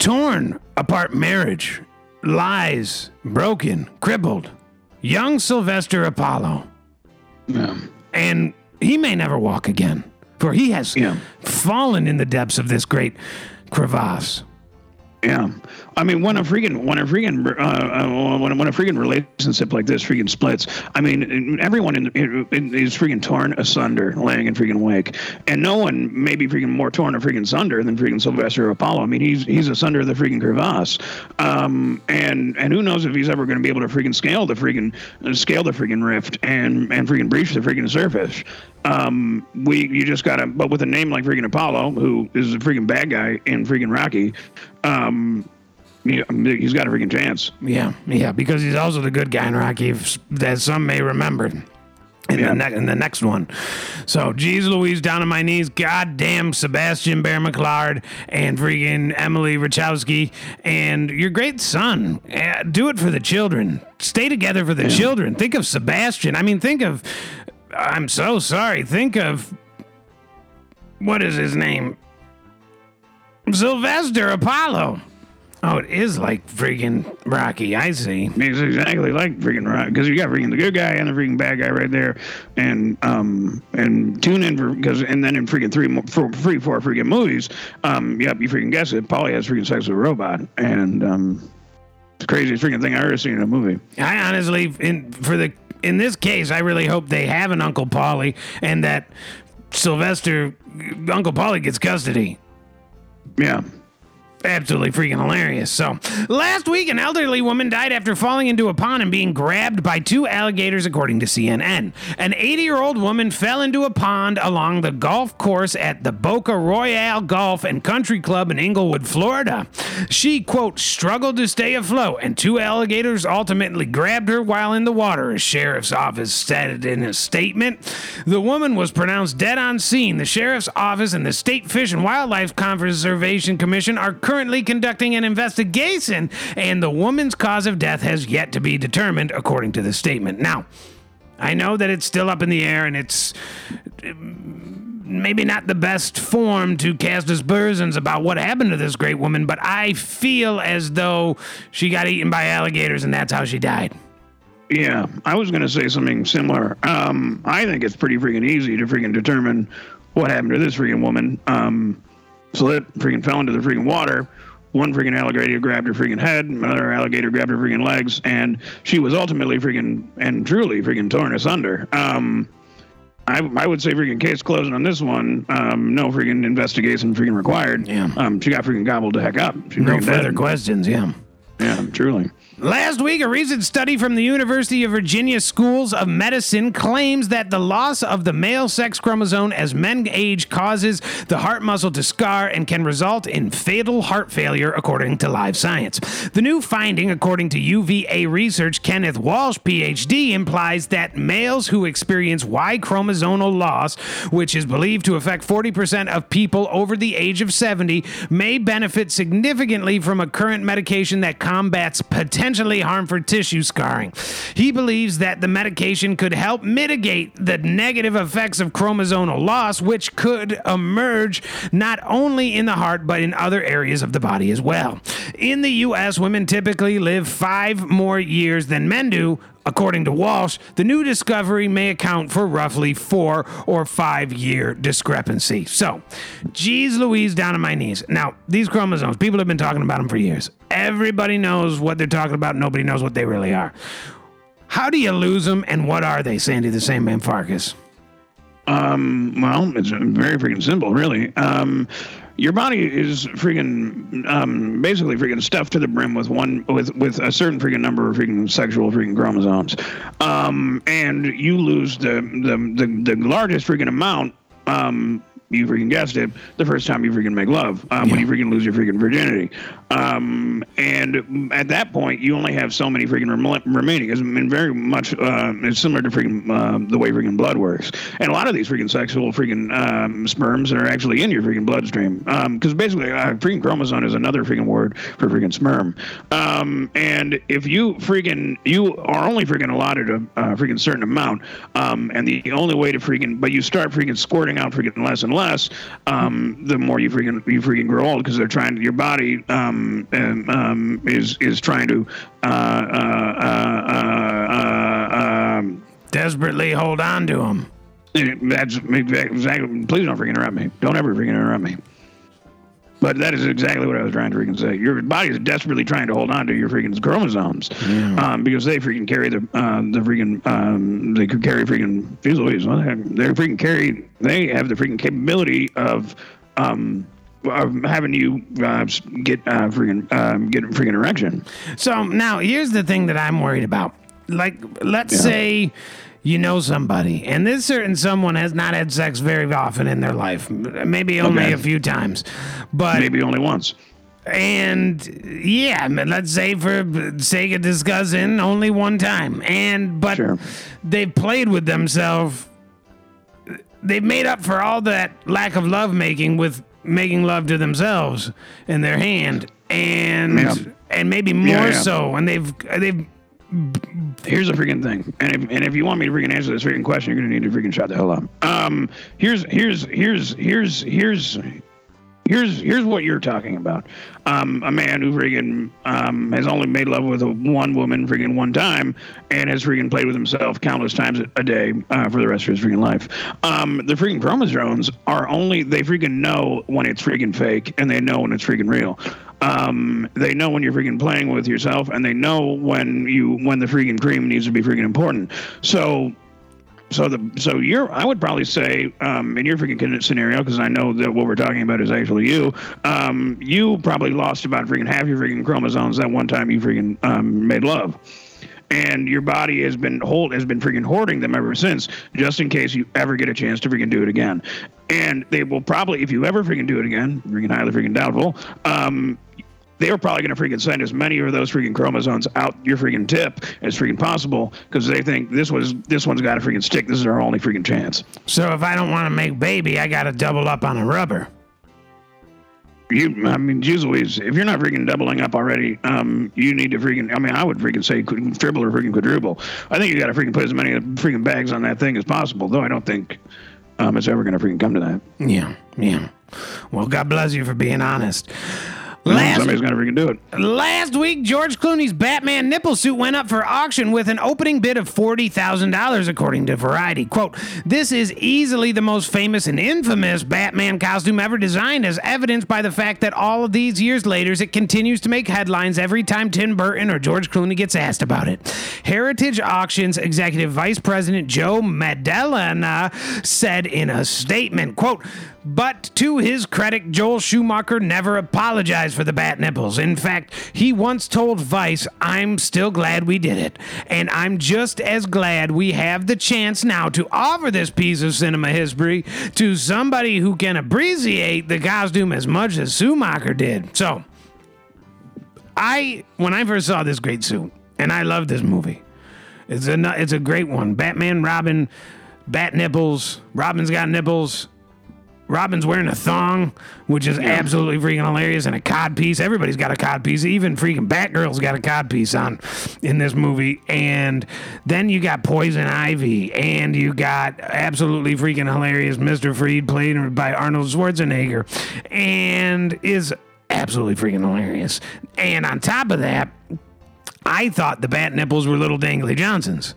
torn apart marriage, lies, broken, crippled. Young Sylvester Apollo. Yeah. And he may never walk again, for he has yeah. fallen in the depths of this great crevasse. Yeah, I mean, when a freaking when a freaking uh, uh, when, when a freaking relationship like this freaking splits, I mean, everyone in, in, in, is freaking torn asunder, laying in freaking wake, and no one may be freaking more torn or freaking sunder than freaking Sylvester Apollo. I mean, he's he's asunder the freaking crevasse, um, and and who knows if he's ever going to be able to freaking scale the freaking uh, scale the freaking rift and and freaking breach the freaking surface. Um, we you just gotta, but with a name like freaking Apollo, who is a freaking bad guy in freaking Rocky. Um, he's got a freaking chance. Yeah, yeah, because he's also the good guy in Rocky, that some may remember. In, yeah. the ne- in the next one. So, geez Louise, down on my knees. Goddamn Sebastian Bear McClard and freaking Emily Rachowski and your great son. Uh, do it for the children. Stay together for the yeah. children. Think of Sebastian. I mean, think of. I'm so sorry. Think of. What is his name? Sylvester Apollo. Oh, it is like freaking Rocky. I see. It's exactly like freaking Rocky because you got freaking the good guy and the freaking bad guy right there, and um and tune in for because and then in freaking three four, three four freaking movies, um yep you freaking guess it. Paulie has freaking sex with a robot, and um it's the craziest freaking thing I ever seen in a movie. I honestly, in for the in this case, I really hope they have an Uncle Polly and that Sylvester Uncle Polly gets custody. Yeah. Absolutely freaking hilarious. So, last week, an elderly woman died after falling into a pond and being grabbed by two alligators, according to CNN. An 80 year old woman fell into a pond along the golf course at the Boca Royale Golf and Country Club in Englewood, Florida. She, quote, struggled to stay afloat, and two alligators ultimately grabbed her while in the water, a sheriff's office said in a statement. The woman was pronounced dead on scene. The sheriff's office and the State Fish and Wildlife Conservation Commission are currently conducting an investigation, and the woman's cause of death has yet to be determined, according to the statement. Now, I know that it's still up in the air and it's maybe not the best form to cast aspersions about what happened to this great woman, but I feel as though she got eaten by alligators and that's how she died. Yeah, I was going to say something similar. Um, I think it's pretty freaking easy to freaking determine what happened to this freaking woman. Um, slipped, freaking fell into the freaking water. One freaking alligator grabbed her freaking head, another alligator grabbed her freaking legs, and she was ultimately freaking and truly freaking torn asunder. Um, I, I would say freaking case closing on this one. Um, no freaking investigation freaking required. Yeah. Um, she got freaking gobbled the heck up. She No further dead. questions, yeah. Yeah, truly. Last week, a recent study from the University of Virginia Schools of Medicine claims that the loss of the male sex chromosome as men age causes the heart muscle to scar and can result in fatal heart failure, according to Live Science. The new finding, according to UVA research Kenneth Walsh, PhD, implies that males who experience Y chromosomal loss, which is believed to affect 40% of people over the age of 70, may benefit significantly from a current medication that combats potentially harmful tissue scarring. He believes that the medication could help mitigate the negative effects of chromosomal loss, which could emerge not only in the heart but in other areas of the body as well. In the U.S., women typically live five more years than men do. According to Walsh, the new discovery may account for roughly four or five year discrepancy. So, geez Louise, down on my knees. Now, these chromosomes, people have been talking about them for years. Everybody knows what they're talking about, nobody knows what they really are. How do you lose them, and what are they, Sandy the Sandman Farkas? Um, well, it's very freaking simple, really. Um, your body is freaking um, basically freaking stuffed to the brim with one with with a certain freaking number of freaking sexual freaking chromosomes, um, and you lose the the the, the largest freaking amount. Um, you freaking guessed it. The first time you freaking make love, um, when you freaking lose your freaking virginity, um, and at that point you only have so many freaking rem- remaining. It's been very much uh, it's similar to freaking uh, the way freaking blood works, and a lot of these freaking sexual freaking um, sperms are actually in your freaking bloodstream. Because basically, uh, freaking chromosome is another freaking word for freaking sperm. Um, and if you freaking you are only freaking allotted a uh, freaking certain amount, um, and the only way to freaking but you start freaking squirting out freaking less and less, um, the more you freaking you freaking grow old because they're trying to, your body um, and, um, is is trying to uh, uh, uh, uh, uh, um, Desperately hold on to them. that's exactly. Please don't freaking interrupt me. Don't ever freaking interrupt me. But that is exactly what I was trying to freaking say. Your body is desperately trying to hold on to your freaking chromosomes um, because they freaking carry the uh, the freaking um, they could carry freaking geez Louise, what the heck? they freaking carry they have the freaking capability of um, of having you uh, get uh, freaking um, get a freaking erection. So now here's the thing that I'm worried about. Like, let's say you know somebody, and this certain someone has not had sex very often in their life, maybe only Okay. a few times, but Maybe only once. and yeah, let's say for sake of discussing, only one time, and but Sure. they've played with themselves. They've made up for all that lack of love making with making love to themselves in their hand, and Yeah. and maybe more Yeah, yeah. so, and they've they've Here's the freaking thing, and if and if you want me to freaking answer this freaking question, you're gonna need to freaking shut the hell up. Um, here's here's here's here's here's here's here's what you're talking about. Um, a man who freaking um, has only made love with a one woman freaking one time and has freaking played with himself countless times a- a day uh, for the rest of his freaking life. Um, the freaking chromosomes are only they freaking know when it's freaking fake and they know when it's freaking real. Um, they know when you're freaking playing with yourself and they know when you when the freaking cream needs to be freaking important. So so the so you're I would probably say um, in your freaking scenario because I know that what we're talking about is actually you. Um, you probably lost about freaking half your freaking chromosomes that one time you freaking um, made love and your body has been hold has been freaking hoarding them ever since, just in case you ever get a chance to freaking do it again. And they will probably, if you ever freaking do it again, freaking highly freaking doubtful, um, they are probably going to freaking send as many of those freaking chromosomes out your freaking tip as freaking possible because they think this was this one's got to freaking stick. This is our only freaking chance. So if I don't want to make baby, I got to double up on a rubber you, I mean, geez Louise, if you're not freaking doubling up already, um, you need to freaking, I mean, I would freaking say triple or freaking quadruple. I think you got to freaking put as many freaking bags on that thing as possible, though I don't think um, it's ever going to freaking come to that. Yeah, yeah. Well, God bless you for being honest. Last, Somebody's gonna freaking do it. Last week, George Clooney's Batman nipple suit went up for auction with an opening bid of forty thousand dollars, according to Variety. "Quote: This is easily the most famous and infamous Batman costume ever designed, as evidenced by the fact that all of these years later, it continues to make headlines every time Tim Burton or George Clooney gets asked about it." Heritage Auctions executive vice president Joe Maddalena said in a statement, "Quote." But to his credit, Joel Schumacher never apologized for the bat nipples. In fact, he once told Vice, I'm still glad we did it. And I'm just as glad we have the chance now to offer this piece of cinema history to somebody who can appreciate the costume as much as Schumacher did. So, I, when I first saw this great suit, and I love this movie, it's a, it's a great one. Batman, Robin, bat nipples, Robin's got nipples. Robin's wearing a thong, which is absolutely freaking hilarious, and a cod piece. Everybody's got a cod piece. Even freaking Batgirl's got a cod piece on in this movie. And then you got Poison Ivy, and you got absolutely freaking hilarious Mr. Freed, played by Arnold Schwarzenegger, and is absolutely freaking hilarious. And on top of that, I thought the bat nipples were little dangly Johnsons.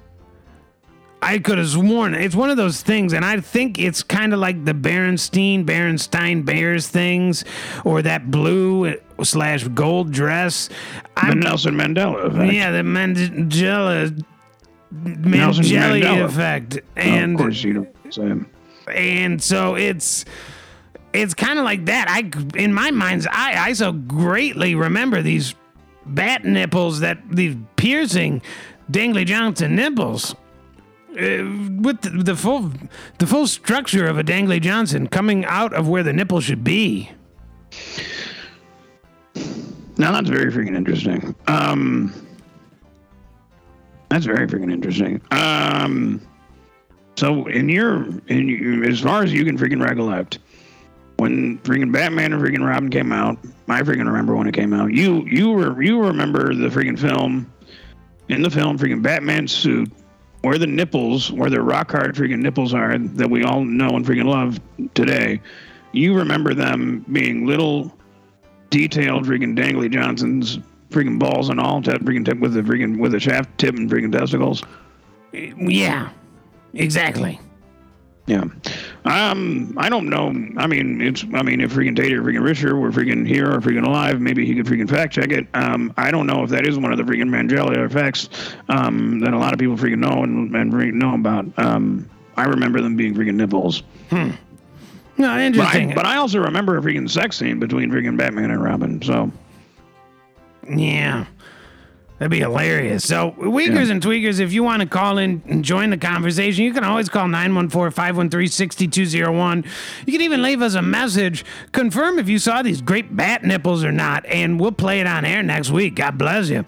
I could have sworn it's one of those things, and I think it's kind of like the Berenstein, Berenstein Bears things, or that blue slash gold dress. I'm, the Nelson Mandela effect. Yeah, the Mandela Mandela effect, and oh, of course you don't say. And so it's it's kind of like that. I in my mind's eye, I so greatly remember these bat nipples that these piercing Dingley Johnson nipples uh, with the, the, full the full structure of a dangly Johnson coming out of where the nipple should be. Now that's very freaking interesting. Um, that's very freaking interesting. Um, so in your in your, as far as you can freaking recollect, when freaking Batman and freaking Robin came out, I freaking remember when it came out. You you were you remember the freaking film. In the film, freaking Batman suit where the nipples, where the rock hard freaking nipples are that we all know and freaking love today, you remember them being little detailed freaking dangly Johnsons, freaking balls and all, that freaking tip with the freaking with a shaft tip and freaking testicles. Yeah, exactly. Yeah. Um, I don't know. I mean, it's. I mean, if freaking Tater, freaking Richard were freaking here or freaking alive, maybe he could freaking fact check it. Um, I don't know if that is one of the freaking Mandela effects um, that a lot of people freaking know and and freaking know about. Um, I remember them being freaking nipples. Hmm. No, interesting. But I, but I also remember a freaking sex scene between freaking Batman and Robin. So. Yeah. That'd be hilarious. So, Weakers yeah. and Tweakers, if you want to call in and join the conversation, you can always call 914 513 6201. You can even leave us a message, confirm if you saw these great bat nipples or not, and we'll play it on air next week. God bless you.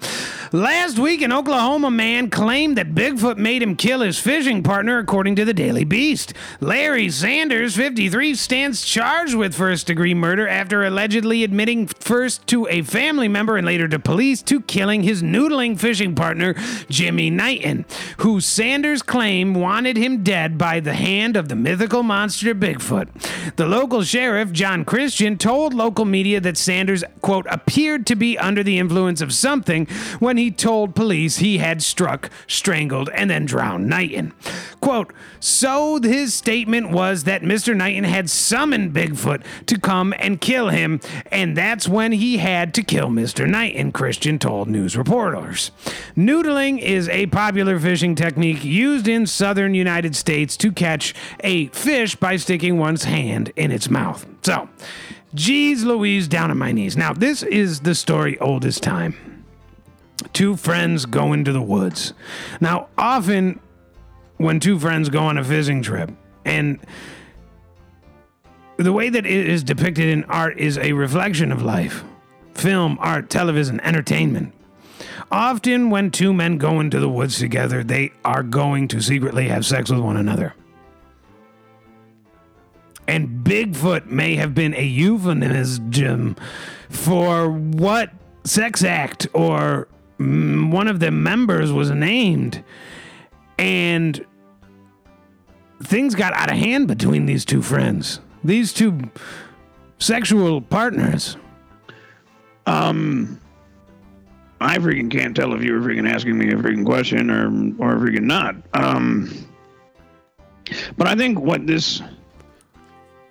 Last week, an Oklahoma man claimed that Bigfoot made him kill his fishing partner, according to the Daily Beast. Larry Sanders, 53, stands charged with first degree murder after allegedly admitting first to a family member and later to police to killing his noodling fishing partner, Jimmy Knighton, who Sanders claimed wanted him dead by the hand of the mythical monster Bigfoot. The local sheriff, John Christian, told local media that Sanders, quote, appeared to be under the influence of something when when he told police he had struck, strangled, and then drowned Knighton. Quote, so his statement was that Mr. Knighton had summoned Bigfoot to come and kill him, and that's when he had to kill Mr. Knighton, Christian told news reporters. Noodling is a popular fishing technique used in southern United States to catch a fish by sticking one's hand in its mouth. So, geez Louise, down on my knees. Now, this is the story old as time. Two friends go into the woods. Now, often when two friends go on a fishing trip, and the way that it is depicted in art is a reflection of life film, art, television, entertainment. Often, when two men go into the woods together, they are going to secretly have sex with one another. And Bigfoot may have been a euphemism for what sex act or one of the members was named. And things got out of hand between these two friends, these two sexual partners. Um, I freaking can't tell if you were freaking asking me a freaking question or or freaking not. Um, but I think what this,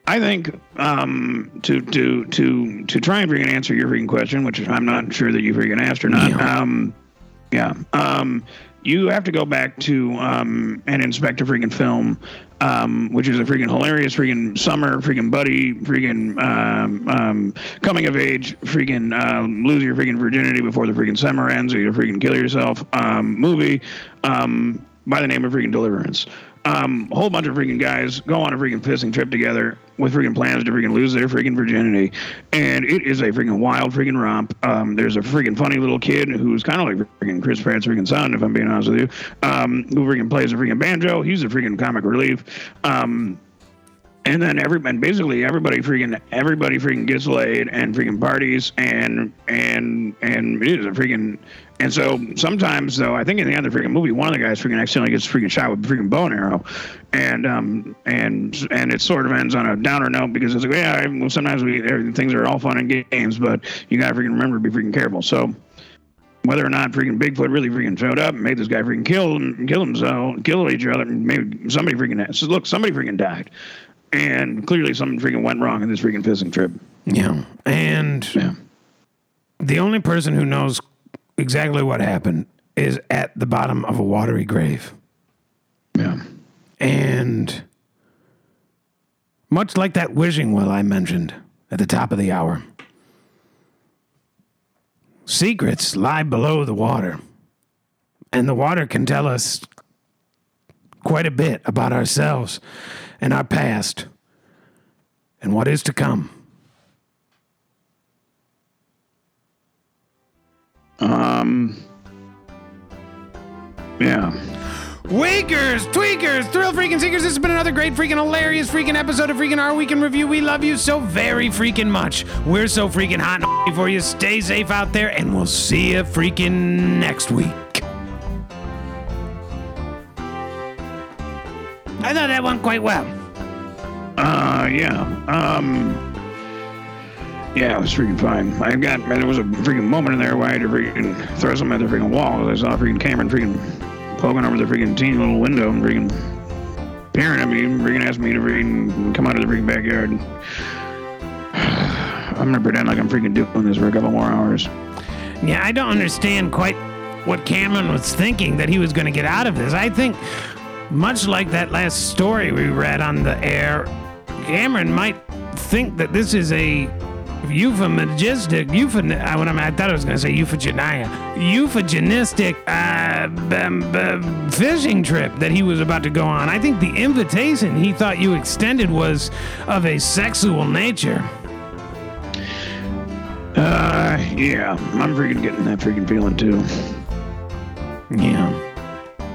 I think um, to to to to try and freaking answer your freaking question, which I'm not sure that you freaking asked or not. Yeah. Um, yeah. Um, you have to go back to um, and inspect a freaking film, um, which is a freaking hilarious freaking summer freaking buddy freaking um, um, coming of age freaking um, lose your freaking virginity before the freaking summer ends or you freaking kill yourself um, movie um, by the name of freaking Deliverance. Um, a whole bunch of freaking guys go on a freaking pissing trip together with freaking plans to freaking lose their freaking virginity, and it is a freaking wild freaking romp. Um, there's a freaking funny little kid who's kind of like freaking Chris Pratt's freaking son, if I'm being honest with you, um, who freaking plays a freaking banjo. He's a freaking comic relief. Um, and then every and basically everybody freaking everybody freaking gets laid and freaking parties and and and it is a freaking and so sometimes though I think in the end of the freaking movie one of the guys freaking accidentally gets freaking shot with a freaking bow and arrow and um and and it sort of ends on a downer note because it's like yeah well, sometimes we things are all fun and games but you gotta freaking remember to be freaking careful so whether or not freaking Bigfoot really freaking showed up and made this guy freaking kill and kill himself, kill each other, and maybe somebody freaking says, look, somebody freaking died, and clearly something freaking went wrong in this freaking fishing trip. Yeah. And Yeah. the only person who knows exactly what happened is at the bottom of a watery grave. Yeah. And much like that wishing well I mentioned at the top of the hour, secrets lie below the water. And the water can tell us quite a bit about ourselves and our past and what is to come. Um. Yeah. Weakers, tweakers, thrill freaking seekers, this has been another great freaking hilarious freaking episode of freaking Our Week in Review. We love you so very freaking much. We're so freaking hot and <laughs> for you. Stay safe out there, and we'll see you freaking next week. I thought that went quite well. Uh. Yeah. Um. Yeah, it was freaking fine. I got there was a freaking moment in there where I had to freaking throw something at the freaking wall. I saw freaking Cameron freaking poking over the freaking teeny little window and freaking peering at me, and freaking asked me to freaking come out of the freaking backyard. <sighs> I'm gonna pretend like I'm freaking doing this for a couple more hours. Yeah, I don't understand quite what Cameron was thinking that he was going to get out of this. I think, much like that last story we read on the air, Cameron might think that this is a euphemistic, euphen, uh, what am I, I thought I was going to say euphogenia, euphogenistic uh, b- b- fishing trip that he was about to go on. I think the invitation he thought you extended was of a sexual nature. Uh, yeah, I'm freaking getting that freaking feeling too. Yeah.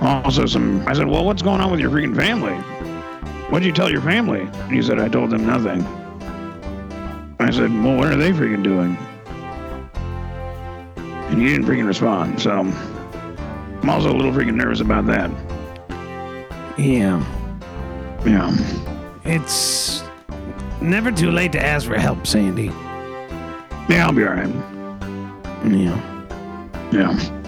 Also, some. I said, well, what's going on with your freaking family? What'd you tell your family? And he said, I told them nothing. I said, well, what are they freaking doing? And you didn't freaking respond. So I'm also a little freaking nervous about that. Yeah. Yeah. It's never too late to ask for help, Sandy. Yeah, I'll be all right. Yeah. Yeah.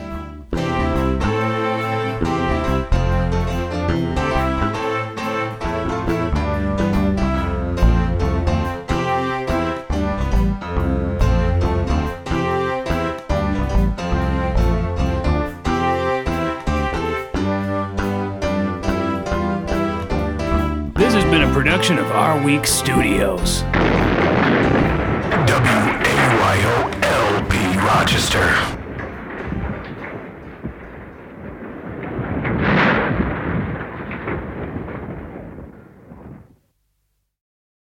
production of Our Week Studios. W A Y O L P Rochester.